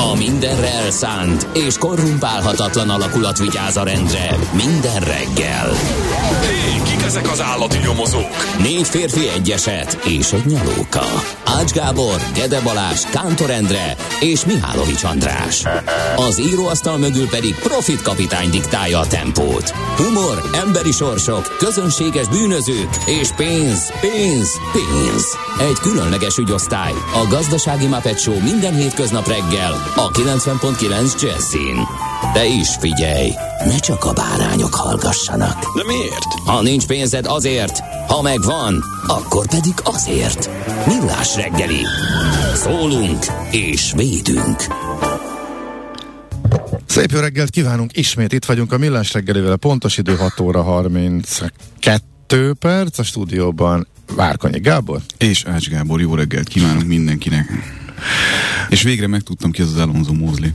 A mindenre elszánt és korrumpálhatatlan alakulat vigyáz a rendre minden reggel. Hé, kik ezek az állati nyomozók? Négy férfi egyeset és egy nyalóka. Ács Gábor, Gede Balázs, Kántor Endre és Mihálovics András. Az íróasztal mögül pedig Profit kapitány diktálja a tempót. Humor, emberi sorsok, közönséges bűnözők és pénz, pénz, pénz. Egy különleges ügyosztály. A Gazdasági Muppet Show minden hétköznap reggel a 90.9 Jazzin. De is figyelj, ne csak a bárányok hallgassanak. De miért? Ha nincs pénzed azért, ha megvan, akkor pedig azért. Millás reggeli. Szólunk és védünk. Szép jó reggelt kívánunk, ismét itt vagyunk a Millás reggelivel, pontos idő 6 óra 32 perc, a stúdióban Várkonyi Gábor. És Ács Gábor, jó reggelt kívánunk mindenkinek. És végre megtudtam ki az az Alonso Mosley.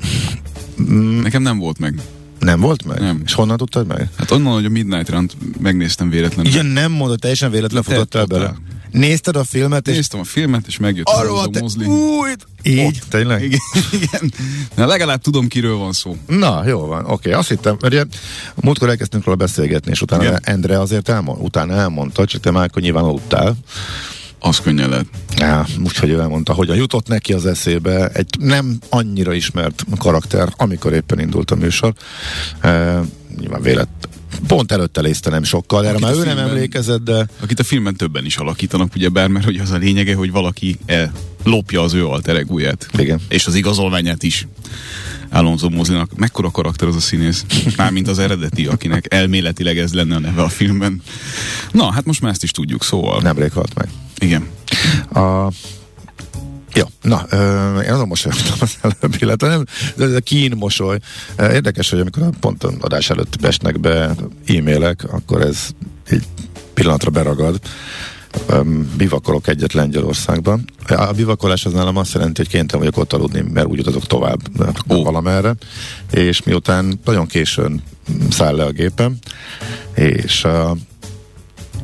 Nekem nem volt meg. Nem volt meg? Nem. És honnan tudtad meg? Hát onnan, hogy a Midnight run megnéztem véletlenül. Igen, nem mondod, teljesen véletlen De futottál bele. Nézted a filmet, és Néztem a filmet, és megjött arról Alonso te... Mosley. Új, így, tényleg? Igen, igen. Na, legalább tudom, kiről van szó. Na, jó van, oké. Azt hittem, mert ugye múltkor elkezdtünk róla beszélgetni, és utána Igen. Endre azért elmond, utána elmondta, csak te már nyilván aludtál. Az könnyen lehet. Ja, úgyhogy ő elmondta, hogyan jutott neki az eszébe egy nem annyira ismert karakter, amikor éppen indult a műsor. E, nyilván vélet, pont előtte lézte nem sokkal, erre Akit már ő nem filmben- emlékezett, de Akit a filmben többen is alakítanak, ugye bár, mert hogy az a lényege, hogy valaki el lopja az ő alter egóját. Igen. És az igazolványát is. Alonso Mosleynak. Mekkora karakter az a színész? Mármint az eredeti, akinek elméletileg ez lenne a neve a filmben. Na, hát most már ezt is tudjuk, szóval. nemrég halt meg. Igen. A, jó, na, ö, én azon mosolyogtam az előbb, illetve nem, de ez a kín mosoly. Érdekes, hogy amikor a pont adás előtt esnek be e-mailek, akkor ez egy pillanatra beragad. Bivakolok egyet Lengyelországban. A bivakolás az nálam azt jelenti, hogy kénytelen vagyok ott aludni, mert úgy utazok tovább Ó. valamerre. És miután nagyon későn száll le a gépem, és a,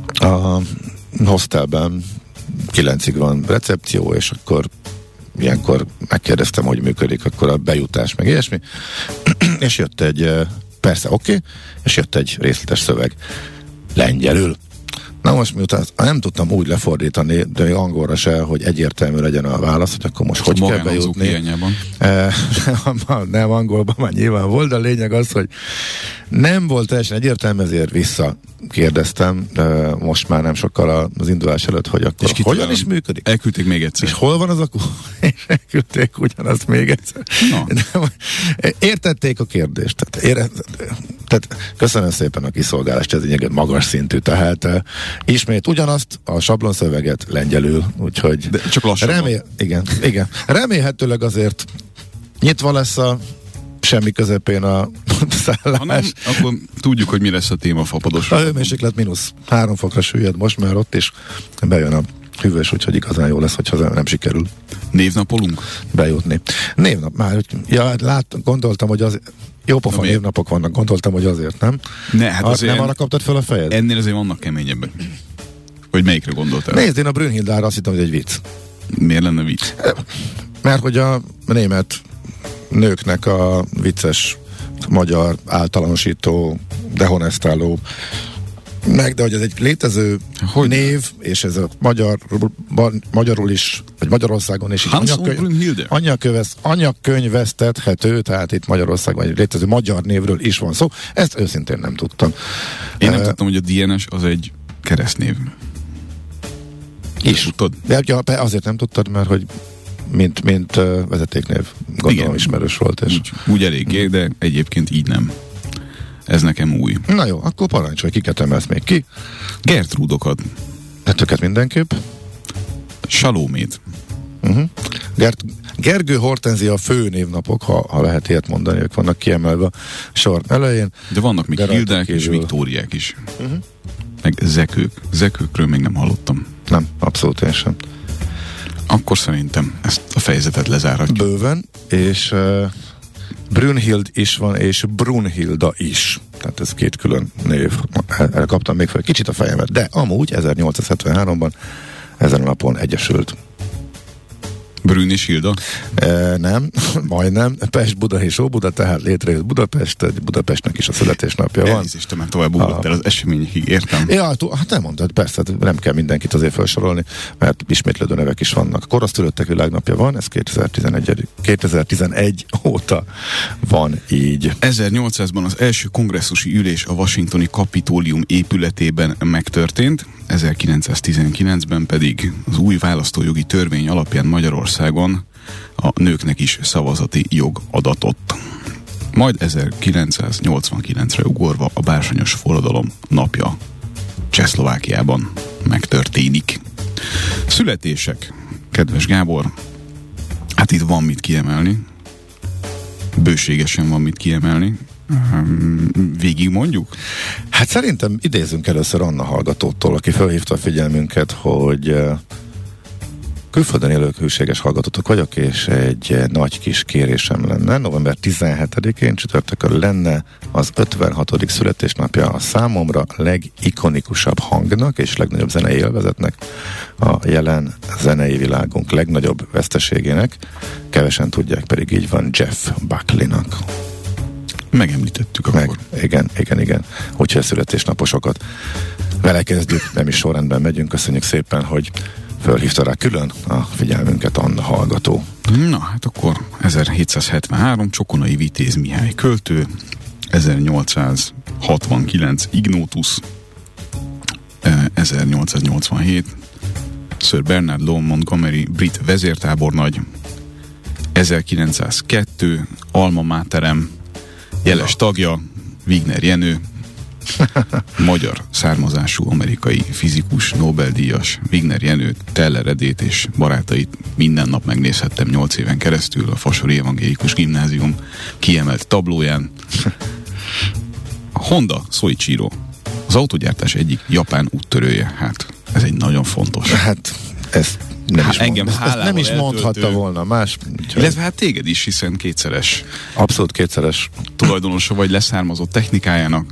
a hostelben kilencig van recepció, és akkor ilyenkor megkérdeztem, hogy működik akkor a bejutás, meg ilyesmi, és jött egy, eh, persze, oké, okay, és jött egy részletes szöveg lengyelül. Na most miután nem tudtam úgy lefordítani, de még angolra se, hogy egyértelmű legyen a válasz, hogy akkor most hogy a kell bejutni. Eh, nem, nem angolban már nyilván volt, de a lényeg az, hogy nem volt teljesen egyértelmű, ezért visszakérdeztem eh, most már nem sokkal az indulás előtt, hogy akkor És hogyan is működik. Elküldték még egyszer. És hol van az a. És elküldték ugyanazt még egyszer. De, értették a kérdést. Tehát, ére... tehát köszönöm szépen a kiszolgálást, ez lényegében magas szintű. Tehát ismét ugyanazt a sablonszöveget lengyelül, úgyhogy De csak lassabban. remél... igen, igen. Remélhetőleg azért nyitva lesz a semmi közepén a szállás. Ha nem, akkor tudjuk, hogy mi lesz a téma fapados. A hőmérséklet mínusz három fokra süllyed most már ott, és bejön a hűvös, úgyhogy igazán jó lesz, hogyha nem sikerül Névnapolunk? bejutni. Névnap, már, ja, hát lát, gondoltam, hogy az jó miért? névnapok vannak, gondoltam, hogy azért, nem? Ne, hát azért nem arra kaptad fel a fejed? ennél azért vannak keményebbek. Hogy melyikre gondoltál? Nézd, én a Brünnhildára azt hittem, hogy egy vicc. Miért lenne vicc? Mert hogy a német nőknek a vicces magyar általánosító, dehonestáló meg, de hogy ez egy létező Hogy? név, és ez a magyar, magyarul is, vagy Magyarországon is anyakönyv- anyakönyvez, anyakönyvesztethető, tehát itt Magyarországon egy létező magyar névről is van szó. Ezt őszintén nem tudtam. Én nem Eh, tudtam, hogy a DNS az egy keresztnév. is. Tudtad? De ja, pe- azért nem tudtad, mert hogy mint, mint vezetéknév gondolom Igen. ismerős volt. És... Úgy, úgy eléggé, de egyébként így nem. Ez nekem új. Na jó, akkor parancsolj, kiket emelsz még ki? Gertrudokat, Hát őket mindenképp. Salómét, Uh-huh. Gert, Gergő Hortenzia a fő névnapok, ha, ha lehet ilyet mondani, ők vannak kiemelve a sor elején. De vannak még De rajtuk Hildák és. Viktóriák is. Uh-huh. Meg Zekők. Zekőkről még nem hallottam. Nem, abszolút én sem. Akkor szerintem ezt a fejezetet lezárhatjuk. Bőven, és uh, Brunhild is van, és Brunhilda is. Tehát ez két külön név. El- Elkaptam még fel kicsit a fejemet, de amúgy 1873-ban ezen a napon egyesült Brün és Hilda. E, nem, majdnem. Pest, Buda és Óbuda, tehát létrejött Budapest, egy Budapestnek is a születésnapja van. Elnézést, te már tovább ugrottál az eseményekig, értem. Ja, tú- hát nem mondtad, persze, hát nem kell mindenkit azért felsorolni, mert ismétlődő nevek is vannak. Korasztülöttek világnapja van, ez 2011, 2011 óta van így. 1800-ban az első kongresszusi ülés a washingtoni kapitólium épületében megtörtént, 1919-ben pedig az új választójogi törvény alapján Magyarországon a nőknek is szavazati jog adatott. Majd 1989-re ugorva a bársonyos forradalom napja Csehszlovákiában megtörténik. Születések, kedves Gábor, hát itt van mit kiemelni, bőségesen van mit kiemelni. Um, Végig mondjuk? Hát szerintem idézünk először Anna hallgatótól, aki felhívta a figyelmünket, hogy eh, külföldön élők hűséges hallgatótok vagyok, és egy nagy kis kérésem lenne. November 17-én csütörtökön lenne az 56. születésnapja a számomra legikonikusabb hangnak és legnagyobb zenei élvezetnek, a jelen zenei világunk legnagyobb veszteségének. Kevesen tudják, pedig így van Jeff Buckley-nak. Megemlítettük akkor. Meg, igen, igen, igen. Úgyhogy a születésnaposokat vele kezdjük, nem is sorrendben megyünk. Köszönjük szépen, hogy fölhívta rá külön a figyelmünket Anna hallgató. Na, hát akkor 1773 Csokonai Vitéz Mihály költő, 1869 Ignotus, eh, 1887 Sir Bernard Law Montgomery brit vezértábornagy, 1902 Alma Materem jeles tagja, Wigner Jenő, magyar származású amerikai fizikus, Nobel-díjas Wigner Jenő, Teller Edét és barátait minden nap megnézhettem 8 éven keresztül a Fasori Evangélikus Gimnázium kiemelt tablóján. A Honda Soichiro, az autogyártás egyik japán úttörője. Hát ez egy nagyon fontos. Hát ez nem Hát is, engem mond, ezt nem is mondhatta eltöltő. volna más. Illetve hát téged is, hiszen kétszeres Abszolút kétszeres. tulajdonosa vagy leszármazott technikájának.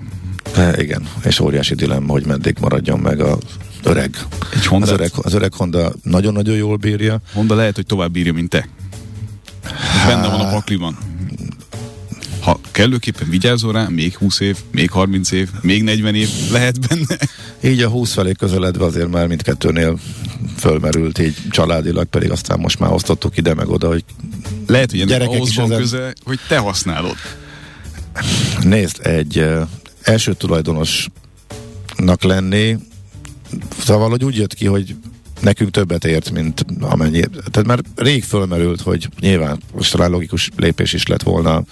E, igen, és óriási dilemma, hogy meddig maradjon meg a öreg. Egy Az Honda, öreg, az öreg Honda nagyon-nagyon jól bírja. Honda lehet, hogy tovább bírja, mint te. Ez benne van a pakliban. Ha kellőképpen vigyázol rá, még 20 év, még 30 év, még 40 év lehet benne. Így a 20 felé közeledve azért már mindkettőnél fölmerült, így családilag pedig aztán most már osztottuk ide meg oda, hogy Lehet, hogy ennek Gyerekek ahhoz is van ezen- köze, hogy te használod. Nézd, egy első tulajdonosnak lenni, szóval hogy úgy jött ki, hogy nekünk többet ért, mint amennyi. Tehát már rég fölmerült, hogy nyilván most talán logikus lépés is lett volna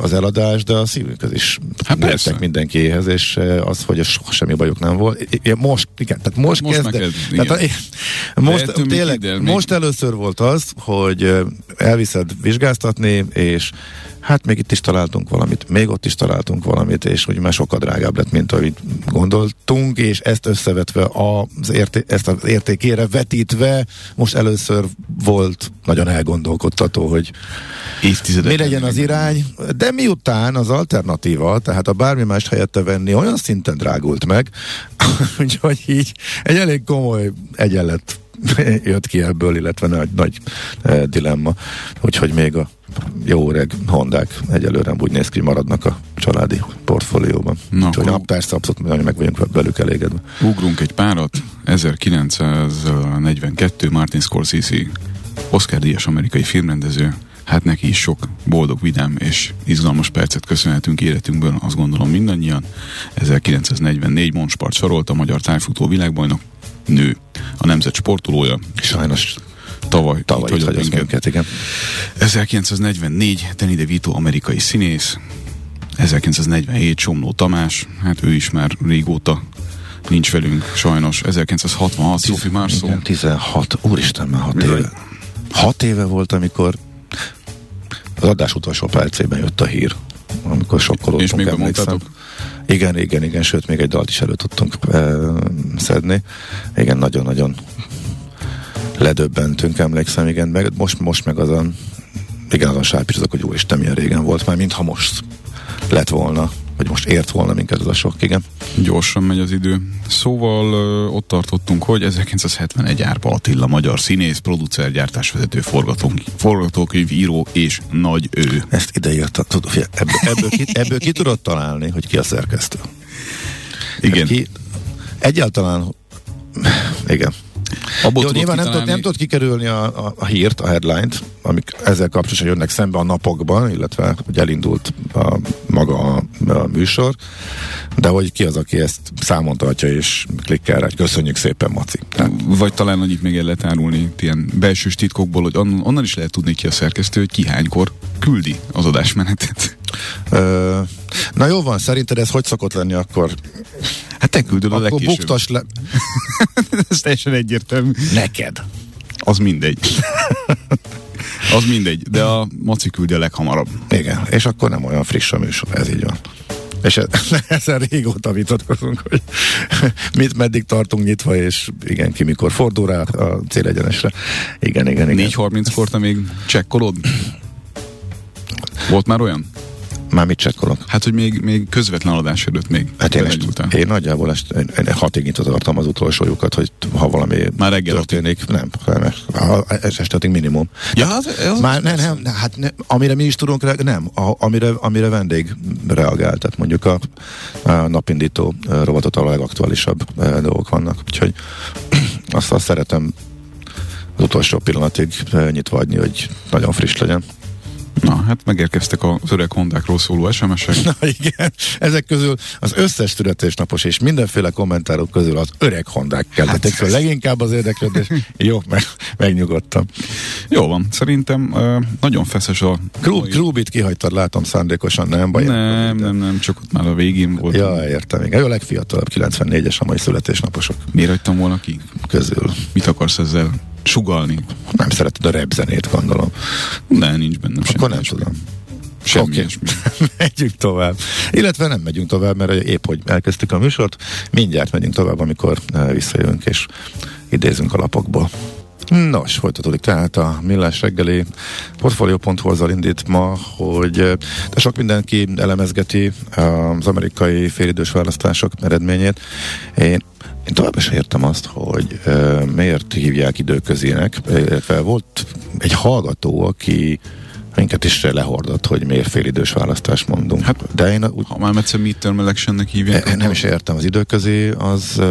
az eladás, de a szívünkhöz is Hát persze. mindenkihez, és az, hogy soha semmi bajuk nem volt. Most, igen, tehát most, Most kezd, tehát, a, most tényleg, ide, most először volt az, hogy elviszed vizsgáztatni, és hát még itt is találtunk valamit, még ott is találtunk valamit, és úgy már sokkal drágább lett, mint amit gondoltunk, és ezt összevetve az érté- ezt az értékére vetítve, most először volt nagyon elgondolkodtató, hogy mi legyen az irány, de miután az alternatíva, tehát a bármi mást helyette venni olyan szinten drágult meg, úgyhogy így egy elég komoly egyenlet jött ki ebből, illetve nagy, nagy eh, dilemma. Úgyhogy még a jó öreg Hondák egyelőre úgy néz ki, maradnak a családi portfólióban. Na, Úgyhogy akkor- na, persze abszolút nagyon meg vagyunk velük elégedve. Ugrunk egy párat. 1942 Martin Scorsese, Oscar díjas amerikai filmrendező. Hát neki is sok boldog, vidám és izgalmas percet köszönhetünk életünkből, azt gondolom mindannyian. 1944 Monspart sorolta, a magyar tájfutó világbajnok, nő, a nemzet sportolója, Sajnos tavaly, tavaly itt hagyott minket, igen. 1944 Danny DeVito, amerikai színész. 1947 Somló Tamás, hát ő is már régóta nincs velünk, sajnos. 1966 Sophie Marceau. Igen, 16, úristen, már 6 Bizony. éve. hat éve volt, amikor az adás utolsó percében jött a hír, amikor sokkolódtunk, És még bemondtátok? Igen, igen, igen, sőt, még egy dalt is elő tudtunk e, szedni. Igen, nagyon-nagyon ledöbbentünk, emlékszem, igen, meg most, most meg azon, igen, azon sárpítsozok, hogy úristen, milyen régen volt már, mintha most lett volna, vagy most ért volna minket az a sok, igen. Gyorsan megy az idő. Szóval ö, ott tartottunk, hogy 1971 Árpa Attila, magyar színész, producer, gyártásvezető, forgatók- forgatókönyv, író és nagy ő. Ezt ideírta, tudod, figyelj, ebből, ebből, ki, ebből ki tudod találni, hogy ki a szerkesztő. Igen, Ki, egyáltalán, igen. Abból Jó, nyilván nem tud, nem tud kikerülni a, a, a hírt, a headline-t, amik ezzel kapcsolatosan jönnek szembe a napokban, illetve hogy elindult a, maga a, a műsor, de hogy ki az, aki ezt számon tartja és klikkel rá, hogy köszönjük szépen, Maci. Tehát, Vagy talán annyit még el lehet árulni ilyen belsős titkokból, hogy onnan, onnan is lehet tudni ki a szerkesztő, hogy ki hánykor küldi az adásmenetet. ö, na jó van, szerinted ez hogy szokott lenni akkor? Hát te küldöd a legkésőbb. buktas le... Ez teljesen egyértelmű. Neked. Az mindegy. az mindegy, de a Maci küldi a leghamarabb. Igen, és akkor nem olyan friss a műsor, ez így van. És e- ezzel régóta vitatkozunk, hogy mit meddig tartunk nyitva, és igen, ki mikor fordul rá a célegyenesre. Igen, igen, igen. 4.30-kor te még csekkolod? Volt már olyan? Már mit csekkolok? Hát, hogy még, még közvetlen adás előtt még. Hát én, est, után. én nagyjából est, én, én hatig nyitva tartom az utolsó lyukat, hogy ha valami Már reggel történik, nem, nem, ez estetig minimum. Ja, az, az, Már nem, nem, nem, hát ne, amire mi is tudunk, nem, a, amire, amire vendég reagál, tehát mondjuk a, a napindító ö, rovatot a legaktuálisabb dolgok vannak, úgyhogy azt, azt szeretem az utolsó pillanatig nyitva adni, hogy nagyon friss legyen. Na, hát megérkeztek az öreg hondákról szóló SMS-ek. Na igen, ezek közül az összes születésnapos és mindenféle kommentárok közül az öreg hondák keltették föl leginkább az érdeklődés. Jó, meg, megnyugodtam. Jó van, szerintem uh, nagyon feszes a... Krú, Krúbit kihagytad, látom szándékosan, nem baj. Nem, nem, nem, csak ott már a végén volt. Ja, értem, igen. A legfiatalabb, 94-es a mai születésnaposok Miért hagytam volna ki? közül. Mit akarsz ezzel sugalni? Nem szereted a repzenét, gondolom. Ne, nincs bennem semmi. Akkor nem ilyesmi. tudom. Semmi ilyesmi. megyünk tovább. Illetve nem megyünk tovább, mert épp hogy elkezdtük a műsort, mindjárt megyünk tovább, amikor visszajövünk és idézünk a lapokból. Nos, folytatódik tehát a Millás reggeli portfolio.hu azzal indít ma, hogy de sok mindenki elemezgeti az amerikai félidős választások eredményét. Én én továbbra sem értem azt, hogy uh, miért hívják időközének, illetve volt egy hallgató, aki minket is lehordott, hogy miért félidős választást mondunk. Hát, De én úgy, Ha már egyszer midterm electionnek hívják. én nem is értem, az időközi az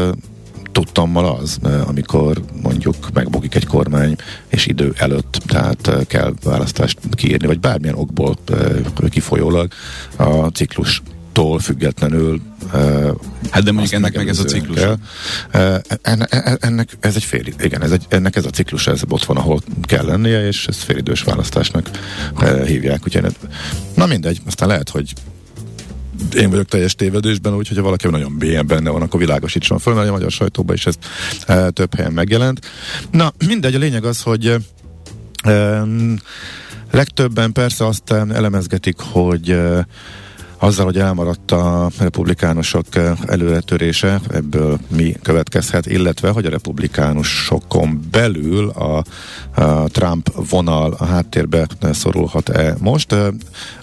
tudtammal az, amikor mondjuk megbukik egy kormány, és idő előtt, tehát kell választást kiírni, vagy bármilyen okból kifolyólag a ciklus tól függetlenül Hát de mondjuk ennek meg ez a ciklus. Uh, enne, e- ennek ez egy fél, igen, ez egy, ennek ez a ciklus, ez ott van, ahol kell lennie, és ezt félidős választásnak hívják. Úgyhogy, na mindegy, aztán lehet, hogy én vagyok teljes tévedésben, úgyhogy ha valaki nagyon bélyen benne van, akkor világosítson föl, mert a magyar sajtóban is ez e, több helyen megjelent. Na, mindegy, a lényeg az, hogy e, legtöbben persze azt em, elemezgetik, hogy e, azzal, hogy elmaradt a republikánusok eh, előretörése, ebből mi következhet, illetve, hogy a republikánusokon belül a, a Trump vonal a háttérbe szorulhat-e most. Eh,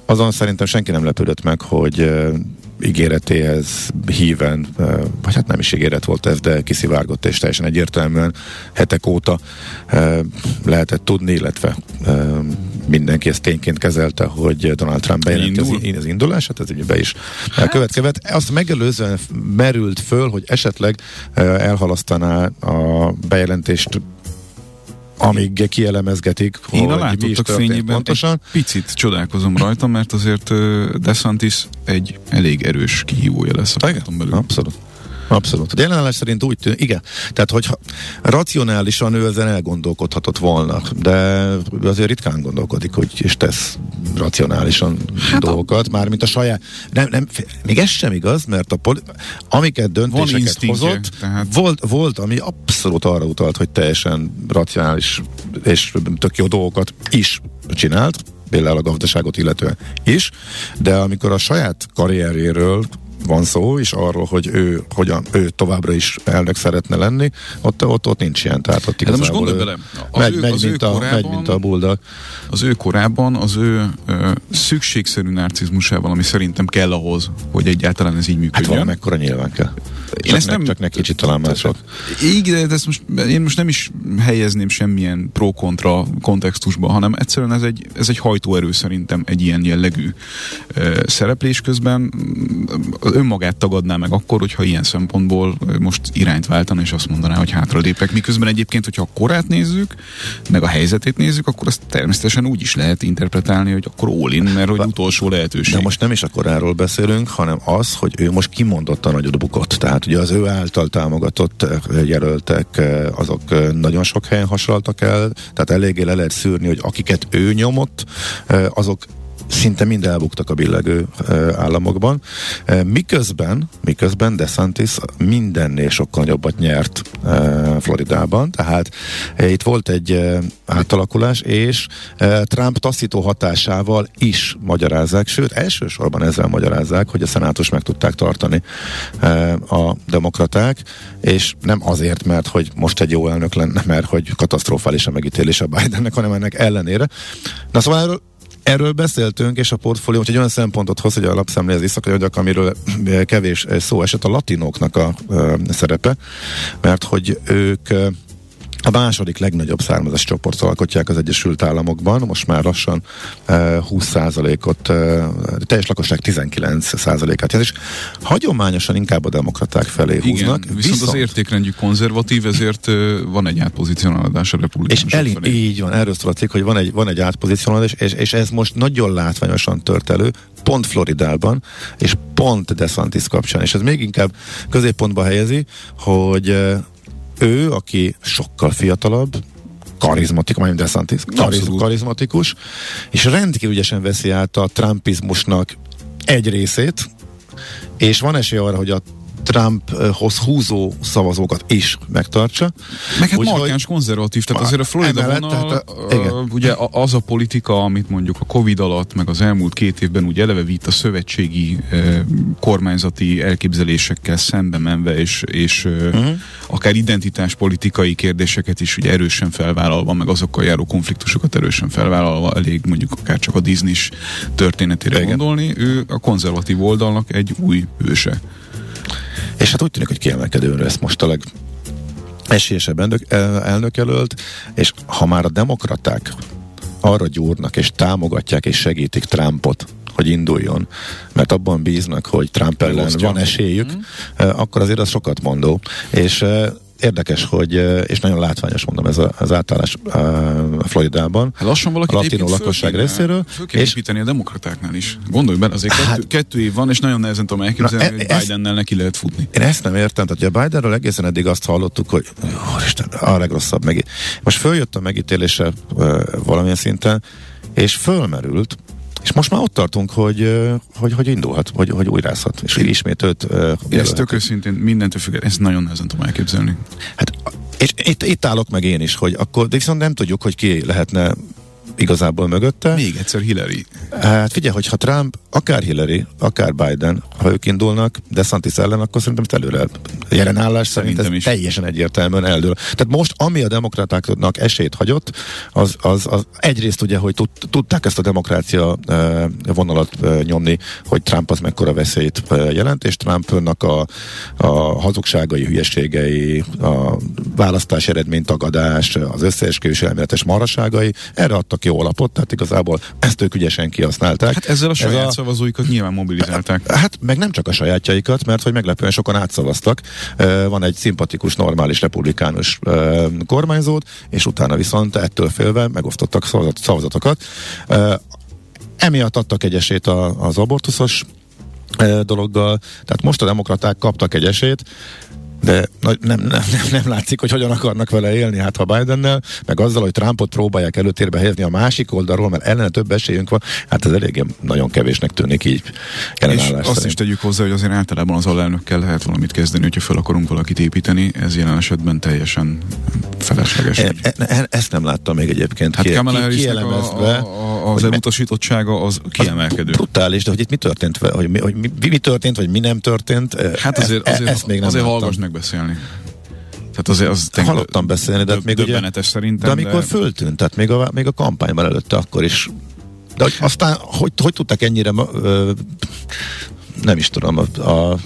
Azon szerintem senki nem lepődött meg, hogy eh, ígéretéhez híven, vagy hát nem is ígéret volt ez, de kiszivárgott és teljesen egyértelműen hetek óta eh, lehetett tudni, illetve mindenki ezt tényként kezelte, hogy Donald Trump bejelenti az, Indul? in- az indulását, ez ugye be is hát. követkevet. Azt megelőzően merült föl, hogy esetleg eh, elhalasztaná a bejelentést amíg kielemezgetik, Én a hogy mi is fényében pontosan. egy picit csodálkozom rajta, mert azért ö, DeSantis egy elég erős kihívója lesz a belül. abszolút. Abszolút. A jelenállás szerint úgy tűnik, igen. Tehát, hogyha racionálisan ő ezen elgondolkodhatott volna, de azért ritkán gondolkodik, hogy és tesz racionálisan hát dolgokat, a... mármint a saját. Nem, nem, még ez sem igaz, mert a poli... amiket döntéseket hozott, tehát... volt, volt, ami abszolút arra utalt, hogy teljesen racionális és tök jó dolgokat is csinált, például a gazdaságot illetően is, de amikor a saját karrierjéről van szó, és arról, hogy ő, hogyan, ő továbbra is elnök szeretne lenni, ott, ott, ott nincs ilyen. Tehát ott hát most gondolj bele, az megy, ő, megy, az mint ő a, korában, megy, mint a bulldog. Az ő korában, az ő ö, szükségszerű narcizmusával, ami szerintem kell ahhoz, hogy egyáltalán ez így működjön. Hát valamekkora nyilván kell. Én csak ezt nem, csak ne kicsit talán mások. Igen, de ezt most, én most nem is helyezném semmilyen pro-kontra kontextusba, hanem egyszerűen ez egy, ez egy hajtóerő szerintem egy ilyen jellegű ö, szereplés közben önmagát tagadná meg akkor, hogyha ilyen szempontból most irányt váltana, és azt mondaná, hogy hátralépek. Miközben egyébként, hogyha a korát nézzük, meg a helyzetét nézzük, akkor azt természetesen úgy is lehet interpretálni, hogy akkor all mert hogy utolsó lehetőség. De most nem is a koráról beszélünk, hanem az, hogy ő most kimondottan nagyot bukott. Tehát ugye az ő által támogatott eh, jelöltek, eh, azok eh, nagyon sok helyen hasonltak el, tehát eléggé le lehet szűrni, hogy akiket ő nyomott, azok szinte mind elbuktak a billegő államokban. Miközben, miközben DeSantis mindennél sokkal jobbat nyert Floridában, tehát itt volt egy átalakulás, és Trump taszító hatásával is magyarázzák, sőt elsősorban ezzel magyarázzák, hogy a szenátus meg tudták tartani a demokraták, és nem azért, mert hogy most egy jó elnök lenne, mert hogy katasztrofális a megítélés a Bidennek, hanem ennek ellenére. Na szóval erről beszéltünk, és a portfólió hogy egy olyan szempontot hoz, hogy a lapszemléhez visszakanyodjak, amiről kevés szó esett a latinóknak a, a szerepe, mert hogy ők a második legnagyobb származás csoport alkotják az Egyesült Államokban, most már lassan uh, 20%-ot, uh, teljes lakosság 19%-át, és hagyományosan inkább a demokraták felé Igen, húznak. Viszont, viszont az értékrendjük konzervatív, ezért uh, van egy átpozicionálódás a republikánusok És elé, így van, erről szól a cikk, hogy van egy, van egy átpozicionálódás, és, és ez most nagyon látványosan tört elő, pont Floridában, és pont DeSantis kapcsán, és ez még inkább középpontba helyezi, hogy ő, aki sokkal fiatalabb, karizmatikus, majd DeSantis, kariz, karizmatikus, és rendkívül ügyesen veszi át a trumpizmusnak egy részét, és van esély arra, hogy a Trumphoz húzó szavazókat is megtartsa. Meg hát markáns hogy, konzervatív, tehát azért a Florida emellett, vonal, tehát a, igen. ugye az a politika, amit mondjuk a Covid alatt, meg az elmúlt két évben úgy eleve vitt a szövetségi eh, kormányzati elképzelésekkel szembe menve, és, és uh-huh. akár identitáspolitikai kérdéseket is ugye erősen felvállalva, meg azokkal járó konfliktusokat erősen felvállalva, elég mondjuk akár csak a Disney történetére igen. gondolni, ő a konzervatív oldalnak egy új őse. És hát úgy tűnik, hogy kiemelkedően lesz most a leg esélyesebb elnök jelölt, és ha már a demokraták arra gyúrnak és támogatják és segítik Trumpot, hogy induljon, mert abban bíznak, hogy Trump ellen van esélyük, mm. akkor azért az sokat mondó. És érdekes, hogy, és nagyon látványos mondom ez a, az átállás a Floridában. Hát lassan valaki a latinó lakosság kéne, részéről. Föl és építeni a demokratáknákál is. Gondolj bele, azért hát, kettő, kettő év van, és nagyon nehezen tudom elképzelni, na, e, hogy Bidennel neki lehet futni. Én ezt nem értem, tehát a Bidenről egészen eddig azt hallottuk, hogy Isten, a legrosszabb meg. Most följött a megítélése valamilyen szinten, és fölmerült, és most már ott tartunk, hogy, hogy, hogy indulhat, hogy, hogy újrázhat, és ismét őt Ez tök őszintén mindentől függ, ezt nagyon nehezen tudom elképzelni. Hát és itt, itt állok meg én is, hogy akkor, de viszont nem tudjuk, hogy ki lehetne igazából mögötte. Még egyszer Hillary. Hát figyelj, hogyha Trump, akár Hillary, akár Biden, ha ők indulnak DeSantis ellen, akkor szerintem előre jelen állás szerint ez is. teljesen egyértelműen eldől. Tehát most, ami a demokratáknak esélyt hagyott, az, az, az egyrészt ugye, hogy tud, tudták ezt a demokrácia e, vonalat e, nyomni, hogy Trump az mekkora veszélyt e, jelent, és Trumpnak a, a hazugságai, hülyeségei, a választás eredmény tagadás, az összeesküvés elméletes maraságai, erre adtak jó alapot, tehát igazából ezt ők ügyesen kihasználták. Hát ezzel a saját Ez a, szavazóikat nyilván mobilizálták. Hát meg nem csak a sajátjaikat, mert hogy meglepően sokan átszavaztak. Van egy szimpatikus, normális republikánus kormányzót, és utána viszont ettől félve megosztottak szavazatokat. Emiatt adtak egy esélyt az abortuszos dologgal. Tehát most a demokraták kaptak egy esélyt, de nem, nem, nem, nem látszik, hogy hogyan akarnak vele élni, hát ha Bidennel, meg azzal, hogy Trumpot próbálják előtérbe helyezni a másik oldalról, mert ellene több esélyünk van, hát ez eléggé nagyon kevésnek tűnik így És azt szerint. is tegyük hozzá, hogy azért általában az alelnökkel lehet valamit kezdeni, hogyha fel akarunk valakit építeni, ez jelen esetben teljesen felesleges. E, e, e, ezt nem láttam még egyébként hát ki, ki, kielemezve. A, a, az elutasítottsága az kiemelkedő. Az brutális, de hogy itt mi történt, hogy mi, hogy mi, mi történt, vagy mi nem történt, hát azért, azért, ezt még nem azért hallgass megbeszélni. Tehát azért az Hallottam beszélni, de hát még ugye, szerintem. De amikor de... föltűnt, tehát még a, még a kampányban előtte akkor is. De hogy aztán, hogy, hogy tudtak ennyire ö, nem is tudom, a, a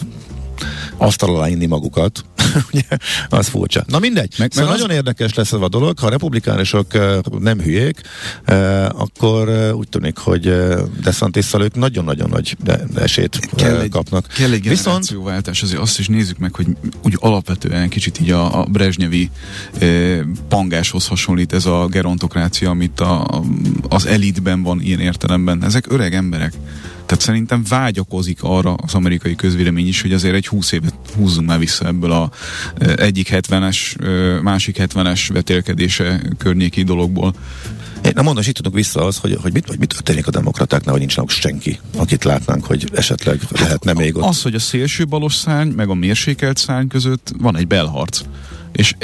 asztal alá inni magukat, ugye, az furcsa. Na mindegy. Meg, szóval meg nagyon az... érdekes lesz ez a dolog, ha a republikánusok nem hülyék, akkor úgy tűnik, hogy uh, desantis ők nagyon-nagyon nagy esélyt kell egy, kapnak. Kell egy generációváltás, azért azt is nézzük meg, hogy úgy alapvetően kicsit így a, a Brezsnyevi pangáshoz hasonlít ez a gerontokrácia, amit a, az elitben van ilyen értelemben. Ezek öreg emberek. Tehát szerintem vágyakozik arra az amerikai közvélemény is, hogy azért egy 20 évet húzzunk már vissza ebből a egyik 70-es, másik 70-es vetélkedése környéki dologból. Nem mondom, itt tudunk vissza az, hogy, hogy, mit, hogy mit történik a demokratáknál, hogy nincs senki, akit látnánk, hogy esetleg hát lehetne még ott. Az, hogy a szélső balos szárny, meg a mérsékelt szárny között van egy belharc. És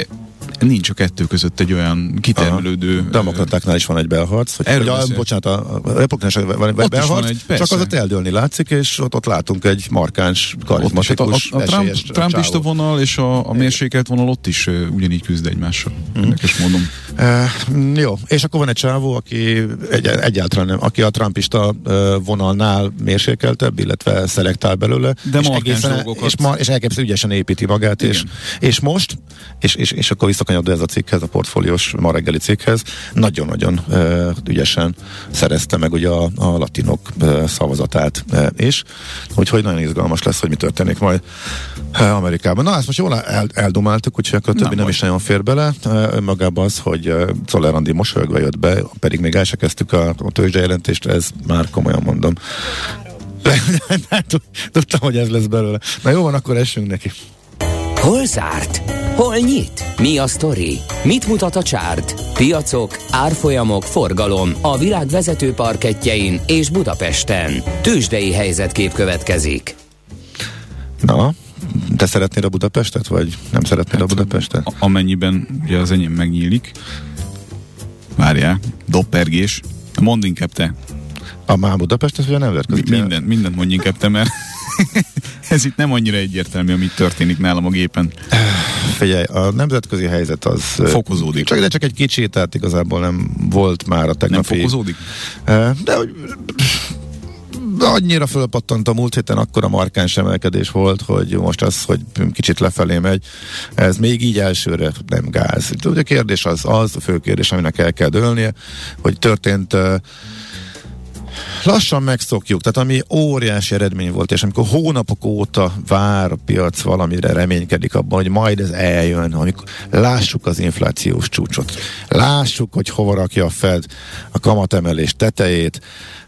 nincs a kettő között egy olyan kitermelődő... Aha. Demokratáknál is van egy belharc. Hogy, hogy a, bocsánat, a, a republikánus van egy belharc, van egy, csak az ott eldőlni látszik, és ott, ott látunk egy markáns, karizmatikus, a, a, a Trump, Trumpista vonal és a, a mérsékelt vonal ott is uh, ugyanígy küzd egymással. Mm. Érdekes módon. Uh, jó, és akkor van egy csávó, aki egy, egyáltalán nem, aki a Trumpista uh, vonalnál mérsékeltebb, illetve szelektál belőle. De és egészen, és, ma, és elképesztő ügyesen építi magát, és, és most, és, és, és akkor visszakanyarod ez a cikkhez, a portfóliós ma reggeli cikkhez, nagyon-nagyon uh, ügyesen szerezte meg ugye a, a latinok uh, szavazatát uh, is, úgyhogy nagyon izgalmas lesz, hogy mi történik majd uh, Amerikában. Na, ezt most jól el, eldomáltuk, úgyhogy akkor többi nem, nem is nagyon fér bele. Uh, önmagában az, hogy uh, Czoller mosolyogva jött be, pedig még el se kezdtük a, a tőzsdejelentést, ez már komolyan mondom. Tudtam, hogy ez lesz belőle. Na jó van, akkor essünk neki. Hol zárt? Hol nyit? Mi a sztori? Mit mutat a csárt? Piacok, árfolyamok, forgalom a világ vezető parketjein és Budapesten. Tősdei helyzetkép következik. Na, te szeretnéd a Budapestet, vagy nem szeretnéd hát, a Budapestet? Amennyiben ugye az enyém megnyílik. Várjál, doppergés. Mondd inkább te. A már Budapest, ez ugye nem verkezik. Minden, mindent mondj inkább te, mert ez itt nem annyira egyértelmű, amit történik nálam a gépen. Figyelj, a nemzetközi helyzet az... Fokozódik. Csak, de csak egy kicsit, tehát igazából nem volt már a tegnapi... Nem fokozódik? De hogy annyira fölpattant a múlt héten, akkor a markáns emelkedés volt, hogy most az, hogy kicsit lefelé megy, ez még így elsőre nem gáz. Ugye a kérdés az az, a fő kérdés, aminek el kell dőlnie, hogy történt lassan megszokjuk, tehát ami óriási eredmény volt, és amikor hónapok óta vár a piac valamire, reménykedik abban, hogy majd ez eljön, amikor lássuk az inflációs csúcsot, lássuk, hogy hova rakja a Fed a kamatemelés tetejét,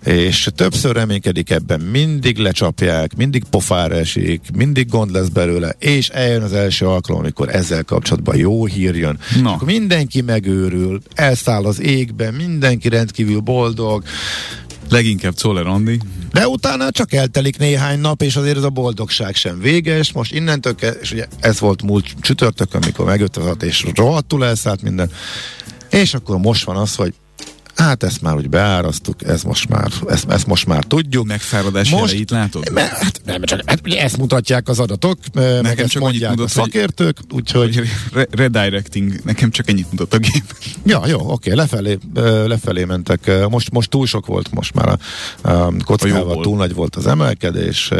és többször reménykedik ebben, mindig lecsapják, mindig pofára esik, mindig gond lesz belőle, és eljön az első alkalom, amikor ezzel kapcsolatban jó hír jön. No. Akkor mindenki megőrül, elszáll az égbe, mindenki rendkívül boldog, Leginkább Czoller Andi. De utána csak eltelik néhány nap, és azért ez a boldogság sem véges. Most innentől, ke- és ugye ez volt múlt csütörtökön, megjött az és rohadtul elszállt minden. És akkor most van az, hogy Hát ezt már úgy beárasztuk, ez most már, ezt, ezt most már tudjuk. Megfáradás most, jeleit látod? Me, hát, nem, csak, hát ugye ezt mutatják az adatok, nekem meg ezt csak mondják mutat, a szakértők, úgyhogy... Re- redirecting, nekem csak ennyit mutat a gép. Ja, jó, oké, lefelé, lefelé mentek. Most, most túl sok volt, most már a, a kockával túl nagy volt az emelkedés,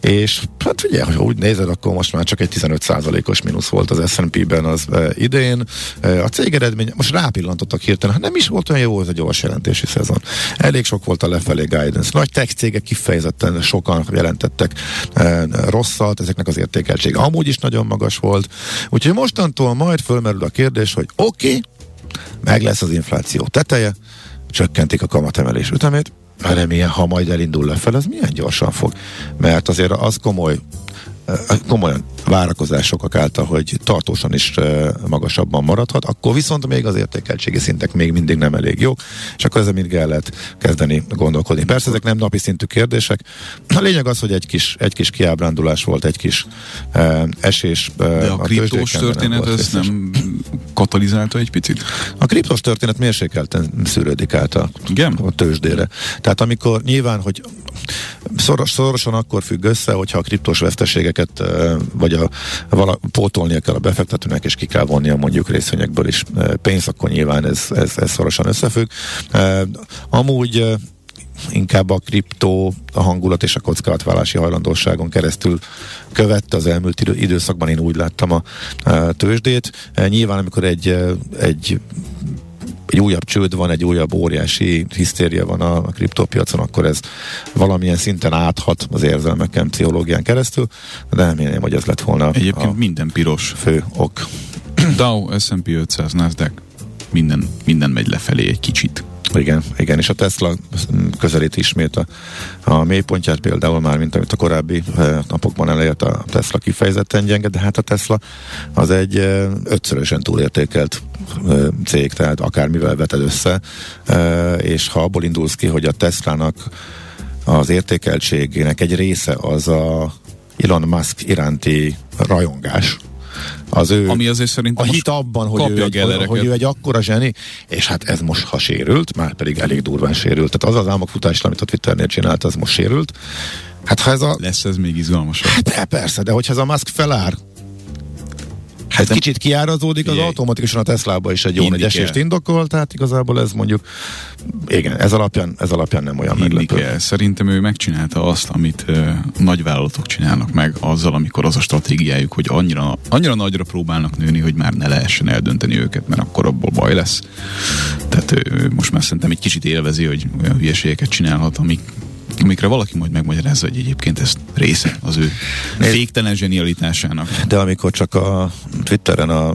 és hát ugye, ha úgy nézed, akkor most már csak egy 15%-os mínusz volt az S&P-ben az idén. A cég eredmény, most rápillantottak hirtelen, hát nem is volt olyan jó ez a gyors jelentési szezon. Elég sok volt a lefelé guidance. Nagy tech cégek kifejezetten sokan jelentettek e, rosszat, ezeknek az értékeltsége amúgy is nagyon magas volt. Úgyhogy mostantól majd fölmerül a kérdés, hogy oké, okay, meg lesz az infláció teteje, csökkentik a kamatemelés ütemét, hanem ilyen, ha majd elindul lefelé, az milyen gyorsan fog. Mert azért az komoly komolyan várakozások által, hogy tartósan is magasabban maradhat, akkor viszont még az értékeltségi szintek még mindig nem elég jók, és akkor ezzel mind el lehet kezdeni gondolkodni. Persze ezek nem napi szintű kérdések. A lényeg az, hogy egy kis, egy kis kiábrándulás volt, egy kis esés. De a, a kriptós történet ez nem katalizálta egy picit? A kriptós történet mérsékelten szűrődik át a, Igen? a tőzsdére. Tehát amikor nyilván, hogy szoros, szorosan akkor függ össze, hogyha a kriptós veszteségeket vagy a, vala, pótolnia kell a befektetőnek, és ki kell vonnia mondjuk részvényekből is pénzt, akkor nyilván ez, ez, ez szorosan összefügg. Amúgy inkább a kriptó, a hangulat és a kockázatvállalási hajlandóságon keresztül követte az elmúlt időszakban, én úgy láttam a tőzsdét. Nyilván, amikor egy, egy egy újabb csőd van, egy újabb óriási hisztéria van a, a kriptópiacon, akkor ez valamilyen szinten áthat az érzelmeken, pszichológián keresztül, de én, hogy ez lett volna Egyébként a minden piros. Fő ok. Dow, S&P 500, Nasdaq, minden, minden megy lefelé egy kicsit. Igen, igen, és a Tesla közelít ismét a, a mélypontját például már, mint amit a korábbi eh, napokban elért a Tesla kifejezetten gyenge, de hát a Tesla az egy eh, ötszörösen túlértékelt eh, cég, tehát akármivel veted össze, és ha abból indulsz ki, hogy a Teslának az értékeltségének egy része az a Elon Musk iránti rajongás, az ő Ami azért szerintem a hit abban, hogy ő, egy, hogy ő egy akkora zseni, és hát ez most ha sérült, már pedig elég durván sérült. Tehát az az álmokfutás, amit a Twitternél csinált, az most sérült. Hát ha ez a... Lesz ez még izgalmasabb. Hát de persze, de hogyha ez a Musk felár, Hát ez kicsit kiárazódik, az automatikusan a Teslába is egy jó nagy esést indokol, tehát igazából ez mondjuk, igen, ez alapján, ez alapján nem olyan Hinni meglepő. Kell. Szerintem ő megcsinálta azt, amit uh, nagyvállalatok csinálnak meg azzal, amikor az a stratégiájuk, hogy annyira, annyira nagyra próbálnak nőni, hogy már ne lehessen eldönteni őket, mert akkor abból baj lesz. Tehát ő most már szerintem egy kicsit élvezi, hogy olyan hülyeségeket csinálhat, amik amikre valaki majd megmagyarázza, hogy egyébként ez része az ő féktelen zsenialitásának. De amikor csak a Twitteren a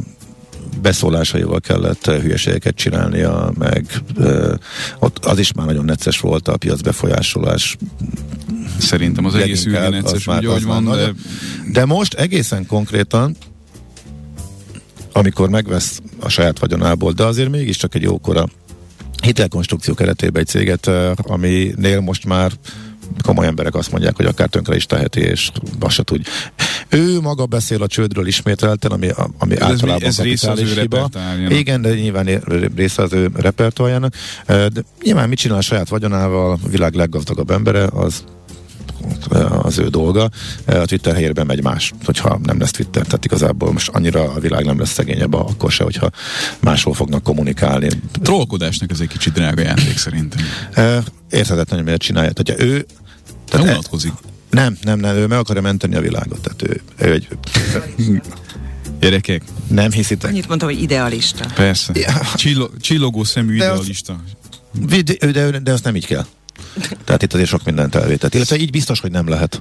beszólásaival kellett hülyeségeket csinálnia, meg ö, ott az is már nagyon necces volt a piac befolyásolás. Szerintem az egész ügyi necces, úgy, hogy van, de... de most egészen konkrétan amikor megvesz a saját vagyonából, de azért mégiscsak egy jókora hitelkonstrukció keretében egy céget, aminél most már komoly emberek azt mondják, hogy akár tönkre is teheti, és azt se tudja. Ő maga beszél a csődről ismételten, ami, ami ez általában ez része az ő hiba. Igen, de nyilván része az ő repertoárjának. De nyilván mit csinál a saját vagyonával, a világ leggazdagabb embere, az az ő dolga. A Twitter helyében megy más, hogyha nem lesz Twitter. Tehát igazából most annyira a világ nem lesz szegényebb akkor se, hogyha máshol fognak kommunikálni. Trollkodásnak ez egy kicsit drága játék szerintem. Érthetetlen, hogy miért csinálja. Tehát ő tehát nem unatkozik. Nem, nem, nem, ő meg akarja menteni a világot. Tehát ő, ő egy... Gyerekek. Nem hiszitek? Annyit mondtam, hogy idealista. Persze. Ja. Csillo, csillogó szemű de idealista. Az, de, de, de azt nem így kell. Tehát itt azért sok mindent elvétett. Illetve így biztos, hogy nem lehet.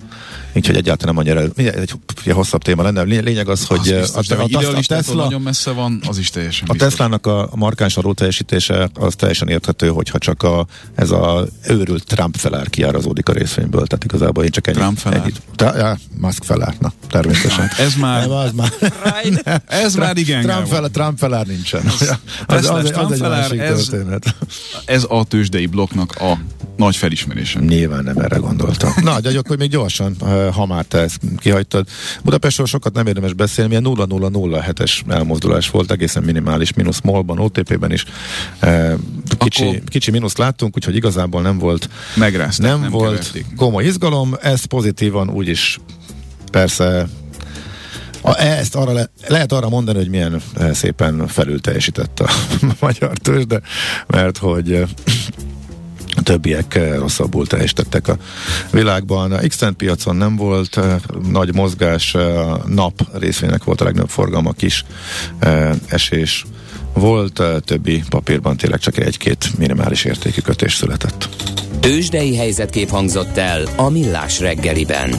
Így, hogy egyáltalán nem annyira. Egy, egy, egy hosszabb téma lenne. Lényeg az, hogy az biztos, a, a, a, a Tesla nagyon messze van, az is teljesen A Teslának a, a markáns adó teljesítése az teljesen érthető, hogyha csak a, ez a őrült Trump felár kiárazódik a részvényből. Tehát igazából én csak ennyi. Trump felár? Ennyi, ta, ja, Musk felár, na, természetesen. Hát ez már... Nem, az már, right. ez már igen. Trump, fel, Trump felár nincsen. Az, az, az, az, az egy másik ez, történet. Ez a tőzsdei blokknak a nagy felismerése. Nyilván nem erre gondoltam. Na, de akkor még gyorsan, ha már te ezt kihagytad. Budapestről sokat nem érdemes beszélni, milyen 0-0-0-7-es elmozdulás volt, egészen minimális, mínusz molban, OTP-ben is. Kicsi, akkor... kicsi mínusz láttunk, úgyhogy igazából nem volt Megrázták, nem, nem volt keverték. komoly izgalom, ez pozitívan úgyis persze a, ezt arra le, lehet arra mondani, hogy milyen szépen felül teljesített a magyar tőzsde, mert hogy többiek eh, rosszabbul teljesítettek a világban. A x piacon nem volt eh, nagy mozgás, eh, nap részvénynek volt a legnagyobb forgalma, kis esés volt, többi papírban tényleg csak egy-két minimális értékű kötés született. Tőzsdei helyzetkép hangzott el a Millás reggeliben.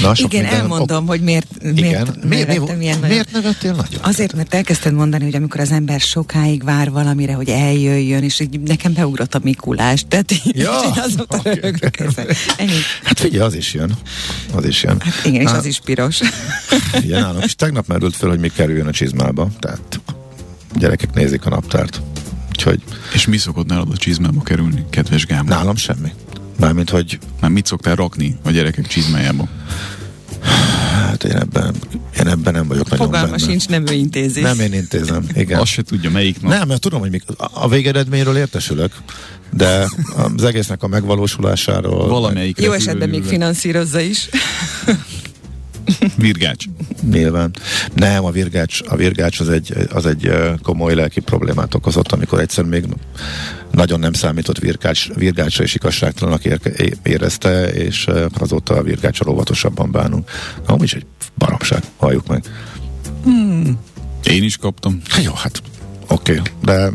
Na, sok Igen, minden- elmondom, hogy miért, miért, Igen. miért, Mi, mi, lettem ilyen miért nevettél nagyon? Azért, mert elkezdted mondani, hogy amikor az ember sokáig vár valamire, hogy eljöjjön, és így nekem beugrott a Mikulás. Tehát így, Ja, én azóta oké. röhögök ezen. Hát figyelj, az is jön. Az is jön. Hát igen, és Á, az is piros. Igen, nálam is tegnap merült föl, hogy mi kerüljön a csizmába. Tehát gyerekek nézik a naptárt. Úgyhogy És mi szokott nálad a csizmába kerülni, kedves Gábor? nálam semmi. Mármint, hogy Már mit szoktál rakni a gyerekek csizmájába? hát én ebben, én ebben nem vagyok nagyon Fogalma benne. sincs, nem ő intézi. Nem én intézem, igen. Azt se tudja, melyik nap. Nem, mert tudom, hogy mik, a- végeredményről értesülök, de az egésznek a megvalósulásáról... Valamelyik Jó esetben még finanszírozza is. Virgács. Nyilván. Nem, a virgács, a virgács az egy, az egy komoly lelki problémát okozott, amikor egyszer még nagyon nem számított virgács, virgácsra és igazságtalanak érke, érezte, és azóta a virgácsra óvatosabban bánunk. Na, is egy baromság, halljuk meg. Én is kaptam. Jó, hát oké, okay, de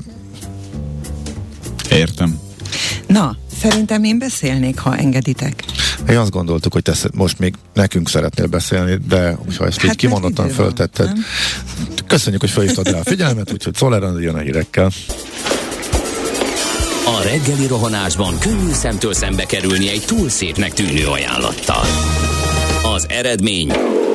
Értem. Na, szerintem én beszélnék, ha engeditek. Mi azt gondoltuk, hogy te most még nekünk szeretnél beszélni, de ha ezt hát így kimondottan van, föltetted, nem? köszönjük, hogy felhívtad rá a figyelmet, úgyhogy Szolerán jön a hírekkel. A reggeli rohanásban könnyű szemtől szembe kerülni egy túl szépnek tűnő ajánlattal. Az eredmény